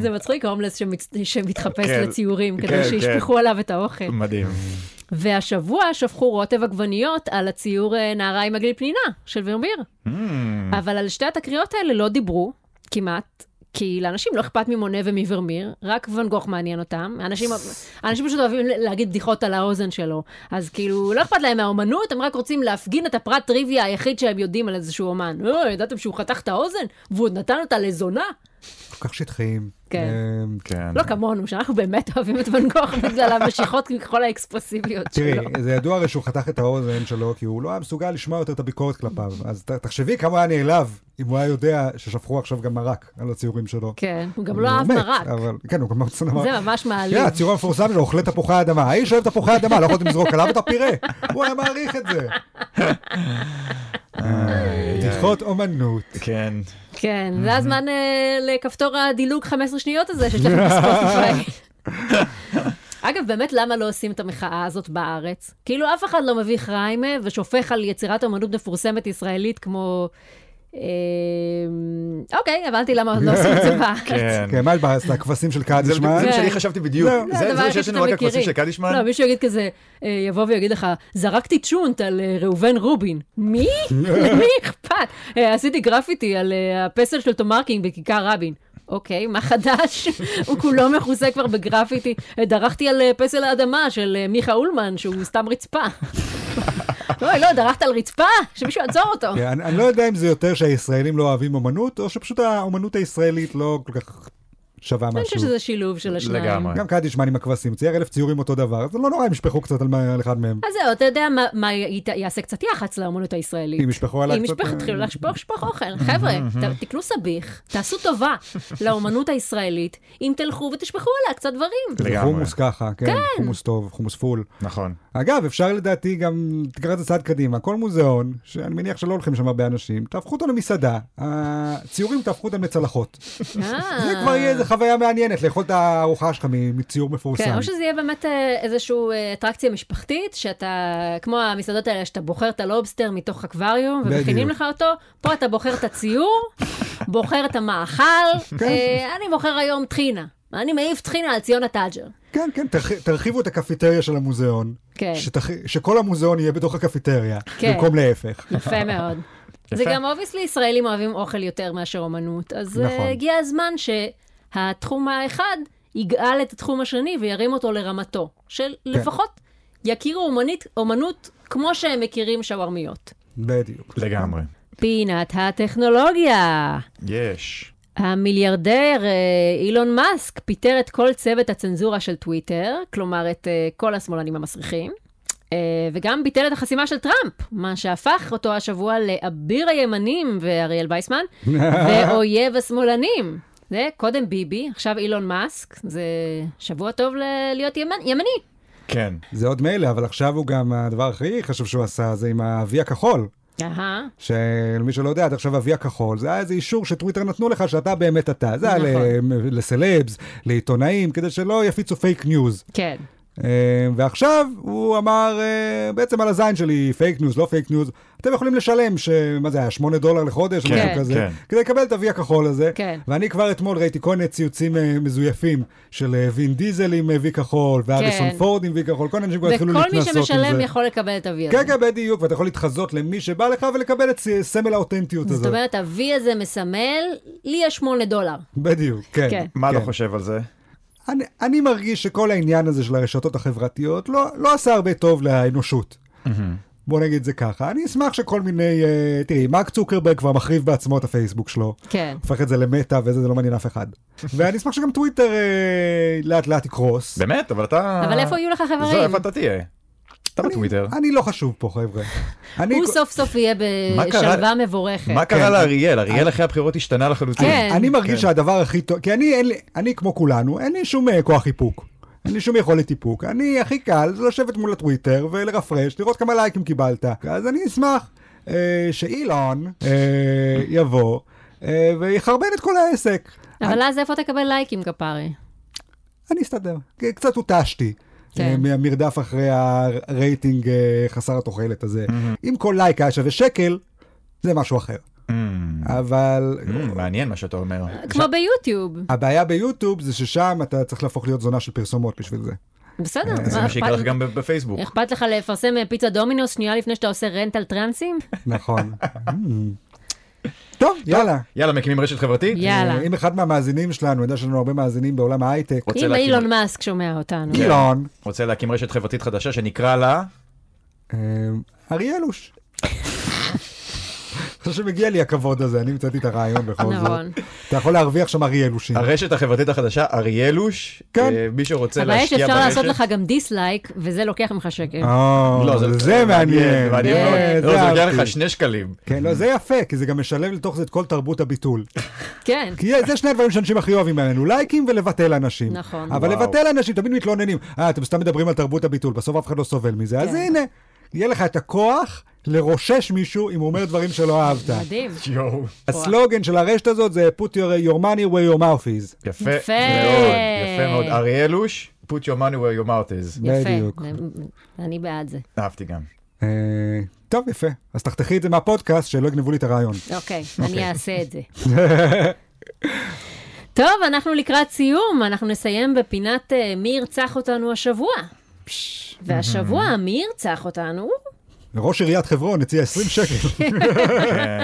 זה מצחיק, הומלס שמתחפש כן, לציורים, כן, כדי כן. שישפכו עליו את האוכל. מדהים. והשבוע שפכו רוטב עגבניות על הציור אה, נערה עם עגלי פנינה של ורמיר. Mm, אבל על שתי התקריות האלה לא דיברו, כמעט. כי לאנשים לא אכפת ממונה ומוורמיר, רק ואן גוך מעניין אותם. אנשים, אנשים פשוט אוהבים להגיד בדיחות על האוזן שלו. אז כאילו, לא אכפת להם מהאומנות, הם רק רוצים להפגין את הפרט טריוויה היחיד שהם יודעים על איזשהו אומן. אה, ידעתם שהוא חתך את האוזן? והוא עוד נתן אותה לזונה? כל כך שטחיים. כן. אה, כן. לא כמונו, שאנחנו באמת אוהבים את ואן גוך בגלל המשיכות ככל האקספרסיביות תראי, שלו. זה ידוע הרי שהוא חתך את האוזן שלו, כי הוא לא היה מסוגל לשמוע יותר את הביקורת כלפיו. אז תחשבי כמה היה נעלב אם הוא היה יודע ששפכו עכשיו גם מרק על הציורים שלו. כן, הוא גם לא אהב מרק. אבל- כן, הוא גם שונא מרק. זה ממש מעליב. כן, הציור המפורסם שלו, אוכלי תפוחי אדמה. האיש אוהב תפוחי אדמה, לא יכולתם לזרוק עליו את הפירה. הוא היה מעריך את זה. בדיחות אומנות. כן. כן, זה הזמן אה, לכפתור הדילוג 15 שניות הזה שיש לכם בספוטיפיי. אגב, באמת, למה לא עושים את המחאה הזאת בארץ? כאילו, אף אחד לא מביא חריימה ושופך על יצירת אמנות מפורסמת ישראלית כמו... אה, אוקיי, הבנתי למה עוד לא עושים את זה בארץ. כן. כן, מה יש בארץ? הכבשים של קדישמן? זה מה כן. שאני חשבתי בדיוק. זהו. זה הדבר זה היחיד שיש לנו רק הכבשים מכירים. של קדישמן? לא, מישהו יגיד כזה, אה, יבוא ויגיד לך, זרקתי צ'ונט על אה, ראובן רובין. מי? למי אכפת? עשיתי גרפיטי על הפסל של תומרקינג בכיכר רבין. אוקיי, מה חדש? הוא כולו מכוסה כבר בגרפיטי. דרכתי על אה, פסל האדמה של אה, מיכה אולמן, שהוא סתם רצפה. אוי, לא, דרכת על רצפה? שמישהו יעצור אותו. אני לא יודע אם זה יותר שהישראלים לא אוהבים אומנות, או שפשוט האומנות הישראלית לא כל כך שווה אני חושב משהו. שזה שילוב של השניים. לגמרי. גם קדישמן עם הכבשים, צייר אלף ציורים אותו דבר, זה לא נורא אם ישפכו קצת על אחד מהם. אז זהו, אתה יודע מה, יעשה קצת יח"צ לאמנות הישראלית. אם ישפכו עליי אם קצת... ישפכו, אה, תתחילו לשפוך, לשפוך אוכל. חבר'ה, תקנו סביח, תעשו טובה לאמנות הישראלית, אם תלכו ותשפכו עליה קצת דברים. לגמרי. חומוס ככה, כן, חומוס טוב, חומוס פול. נכון. אגב, אפשר לדעתי גם, תקרא את זה צעד קדימה, כל מוזיאון, שאני מניח שלא הולכים שם הרבה אנשים, תהפכו אותו למסעדה, הציורים תהפכו אותם לצלחות. אה. זה כבר יהיה איזה חוויה מעניינת, לאכול את הארוחה שלך מציור מפורסם. כן, או שזה יהיה באמת אה, איזושהי אה, אטרקציה משפחתית, שאתה, כמו המסעדות האלה, שאתה בוחר את הלובסטר מתוך אקווריום, ומכינים. לך אותו, פה אתה בוחר את הציור, בוחר את המאכל, כן. אה, אני בוחר היום טחינה. אני מעיף טחינה על ציונה תג'ר. כן, כן, תרח- תרחיבו את הקפיטריה של המוזיאון. כן. שתח- שכל המוזיאון יהיה בתוך הקפיטריה, כן. במקום להפך. יפה מאוד. זה גם obviously ישראלים אוהבים אוכל יותר מאשר אומנות, אז נכון. הגיע הזמן שהתחום האחד יגאל את התחום השני וירים אותו לרמתו, של לפחות יכירו אומנית, אומנות כמו שהם מכירים שווארמיות. בדיוק. לגמרי. פינת הטכנולוגיה. יש. המיליארדר אה, אילון מאסק פיטר את כל צוות הצנזורה של טוויטר, כלומר את אה, כל השמאלנים המסריחים, אה, וגם ביטל את החסימה של טראמפ, מה שהפך אותו השבוע לאביר הימנים ואריאל וייסמן, ואויב השמאלנים. זה קודם ביבי, עכשיו אילון מאסק, זה שבוע טוב ל- להיות ימנ... ימני. כן. זה עוד מילא, אבל עכשיו הוא גם, הדבר הכי חשוב שהוא עשה, זה עם ה-V הכחול. אהה, שלמי שלא יודע, עד עכשיו ה-V הכחול, זה היה איזה אישור שטוויטר נתנו לך שאתה באמת אתה. זה היה נכון. לסלבס, לעיתונאים, כדי שלא יפיצו פייק ניוז. כן. אה, ועכשיו הוא אמר, אה, בעצם על הזין שלי, פייק ניוז, לא פייק ניוז, אתם יכולים לשלם, ש... מה זה היה, 8 דולר לחודש, או כן, משהו כזה, כן. כדי לקבל את ה-V הכחול הזה. כן. ואני כבר אתמול ראיתי כל מיני ציוצים אה, מזויפים של וין דיזל עם V כחול, ואריסון כן. פורד עם V כחול, כל אנשים כבר התחילו וכל מי להתנסות עם זה. שמשלם יכול לקבל את ה-V הזה. כן, כן, בדיוק, ואתה יכול להתחזות למי שבא לך ולקבל את סמל האותנטיות זאת הזאת. אומרת, ה-V הזה מסמל, לי יש 8 דולר. בדיוק, כן. כן. מה אתה כן. חושב על זה? אני, אני מרגיש שכל העניין הזה של הרשתות החברתיות לא, לא עשה הרבה טוב לאנושות. בוא נגיד זה ככה. אני אשמח שכל מיני... Uh, תראי, מרק צוקרברג כבר מחריב בעצמו את הפייסבוק שלו. כן. הופך את זה למטה וזה, זה לא מעניין אף אחד. ואני אשמח שגם טוויטר uh, לאט לאט יקרוס. באמת? אבל אתה... אבל איפה יהיו לך זהו, חברים? איפה אתה תהיה? אתה בטוויטר. אני לא חשוב פה, חבר'ה. הוא סוף סוף יהיה בשלווה מבורכת. מה קרה לאריאל? אריאל אחרי הבחירות השתנה לחלוטין. כן. אני מרגיש כן. שהדבר הכי טוב, כי אני, כמו כולנו, אין לי שום אה, כוח איפוק. אין לי שום יכולת איפוק. אני, הכי קל זה לשבת מול הטוויטר ולרפרש, לראות כמה לייקים קיבלת. אז אני אשמח אה, שאילון אה, יבוא אה, ויחרבן את כל העסק. אבל אז איפה תקבל לייקים, כפרי? אני אסתדר. קצת הותשתי. כן. אה, מהמרדף אחרי הרייטינג אה, חסר התוחלת הזה. אם כל לייק היה שווה שקל, זה משהו אחר. Mm, אבל mm, מעניין מה שאתה אומר. כמו ביוטיוב. הבעיה ביוטיוב זה ששם אתה צריך להפוך להיות זונה של פרסומות בשביל זה. בסדר. זה מה שיקרה לך גם בפייסבוק. אכפת לך לפרסם אה, פיצה דומינוס שנייה לפני שאתה עושה rant על טרנסים? נכון. טוב, יאללה. יאללה, מקימים רשת חברתית? יאללה. אה, אם אחד מהמאזינים שלנו, אני יודע שיש לנו הרבה מאזינים בעולם ההייטק, אם אילון מאסק שומע אותנו. כן. אילון, רוצה להקים רשת חברתית חדשה שנקרא לה... אה, אריאלוש. חושב שמגיע לי הכבוד הזה, אני המצאתי את הרעיון בכל זאת. נכון. אתה יכול להרוויח שם אריאלושים. הרשת החברתית החדשה, אריאלוש. כן. אה, מי שרוצה הבעיה להשקיע שאפשר לעשות ברשת. לך גם dislike, וזה לוקח ממך שקל. לא, זה מעניין. זה לא, לוקח. לך שני שקלים. כן, לא, זה יפה, כי זה גם משלב לתוך זה את כל תרבות הביטול. כן. כי זה שני הדברים שאנשים הכי אוהבים ממנו, לייקים ולבטל אנשים. נכון. אבל. לבטל אנשים, תמיד מתלוננים, אה, אתם סתם מדברים על תרבות הביטול, בסוף אף אחד לא סובל מזה. אז כן. הנה, יהיה לך את הכוח לרושש מישהו אם הוא אומר דברים שלא אהבת. מדהים. יואו. הסלוגן של הרשת הזאת זה put your, your money where your mouth is. יפה יפה. מאוד, יפה מאוד. אריאלוש, put your money where your mouth is. בדיוק. יפה. אני בעד זה. אהבתי גם. אה, טוב, יפה. אז תחתכי את זה מהפודקאסט, שלא יגנבו לי את הרעיון. אוקיי, אני אעשה את זה. טוב, אנחנו לקראת סיום, אנחנו נסיים בפינת אה, מי ירצח אותנו השבוע. והשבוע, מי ירצח אותנו? ראש עיריית חברון הציע 20 שקל. כן.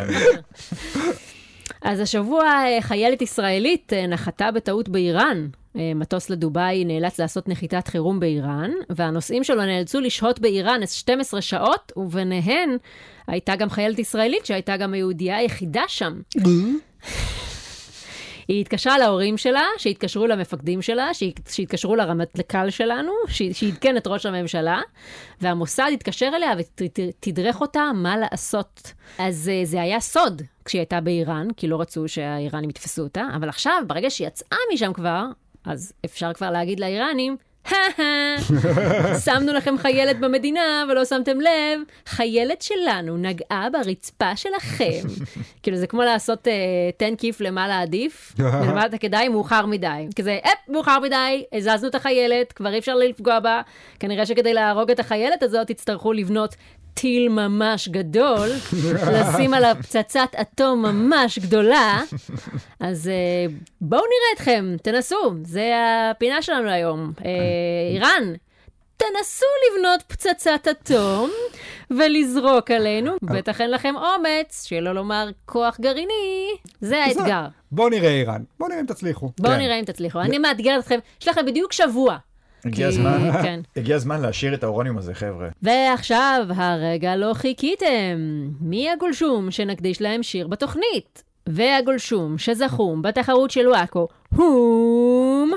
אז השבוע אה, חיילת ישראלית אה, נחתה בטעות באיראן. אה, מטוס לדובאי נאלץ לעשות נחיתת חירום באיראן, והנוסעים שלו נאלצו לשהות באיראן 12 שעות, וביניהן הייתה גם חיילת ישראלית שהייתה גם היהודייה היחידה שם. היא התקשרה להורים שלה, שהתקשרו למפקדים שלה, שהת- שהתקשרו לרמטכ"ל שלנו, שעדכן את ראש הממשלה, והמוסד התקשר אליה ותדרך אותה מה לעשות. אז אה, זה היה סוד כשהיא הייתה באיראן, כי לא רצו שהאיראנים יתפסו אותה, אבל עכשיו, ברגע שהיא יצאה משם כבר, אז אפשר כבר להגיד לאיראנים, שמנו לכם חיילת במדינה ולא שמתם לב, חיילת שלנו נגעה ברצפה שלכם. כאילו זה כמו לעשות uh, תן כיף למעלה עדיף, ולמטה כדאי מאוחר מדי. כזה, אפ, מאוחר מדי, הזזנו את החיילת, כבר אי אפשר לפגוע בה, כנראה שכדי להרוג את החיילת הזאת תצטרכו לבנות טיל ממש גדול, לשים עליו פצצת אטום ממש גדולה. אז אה, בואו נראה אתכם, תנסו, זה הפינה שלנו היום. אה, איראן, תנסו לבנות פצצת אטום ולזרוק עלינו, בטח אין לכם אומץ, שלא לומר כוח גרעיני. זה האתגר. בואו נראה איראן. בואו נראה אם תצליחו. בואו כן. נראה אם תצליחו. אני מאתגרת אתכם, יש לכם בדיוק שבוע. הגיע הזמן, כן. הגיע הזמן להשאיר את האורניום הזה, חבר'ה. ועכשיו, הרגע לא חיכיתם. מי הגולשום שנקדיש להם שיר בתוכנית? והגולשום שזכום בתחרות של וואקו, הום...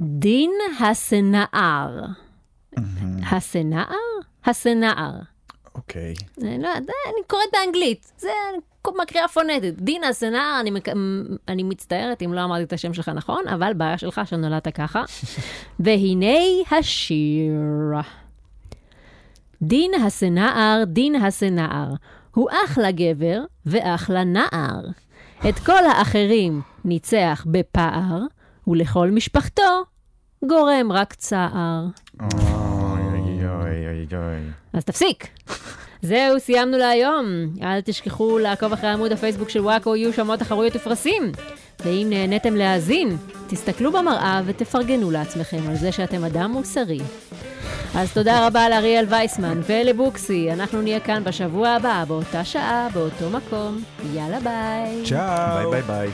דין הסנער. הסנער? הסנער. אוקיי. אני לא יודעת, אני קוראת באנגלית, זה מקריאה פונטית. דינה סנאר, אני, מק... אני מצטערת אם לא אמרתי את השם שלך נכון, אבל בעיה שלך שנולדת ככה. והנה השיר. דין הסנאר, דין הסנאר, הוא אחלה גבר ואחלה נער. את כל האחרים ניצח בפער, ולכל משפחתו גורם רק צער. אוי אוי. אז תפסיק. זהו, סיימנו להיום. אל תשכחו לעקוב אחרי עמוד הפייסבוק של וואקו, יהיו שם עוד תחרויות ופרסים. ואם נהניתם להאזין, תסתכלו במראה ותפרגנו לעצמכם על זה שאתם אדם מוסרי. אז תודה רבה לאריאל וייסמן ולבוקסי. אנחנו נהיה כאן בשבוע הבא, באותה שעה, באותו מקום. יאללה ביי. צ'או. ביי ביי ביי.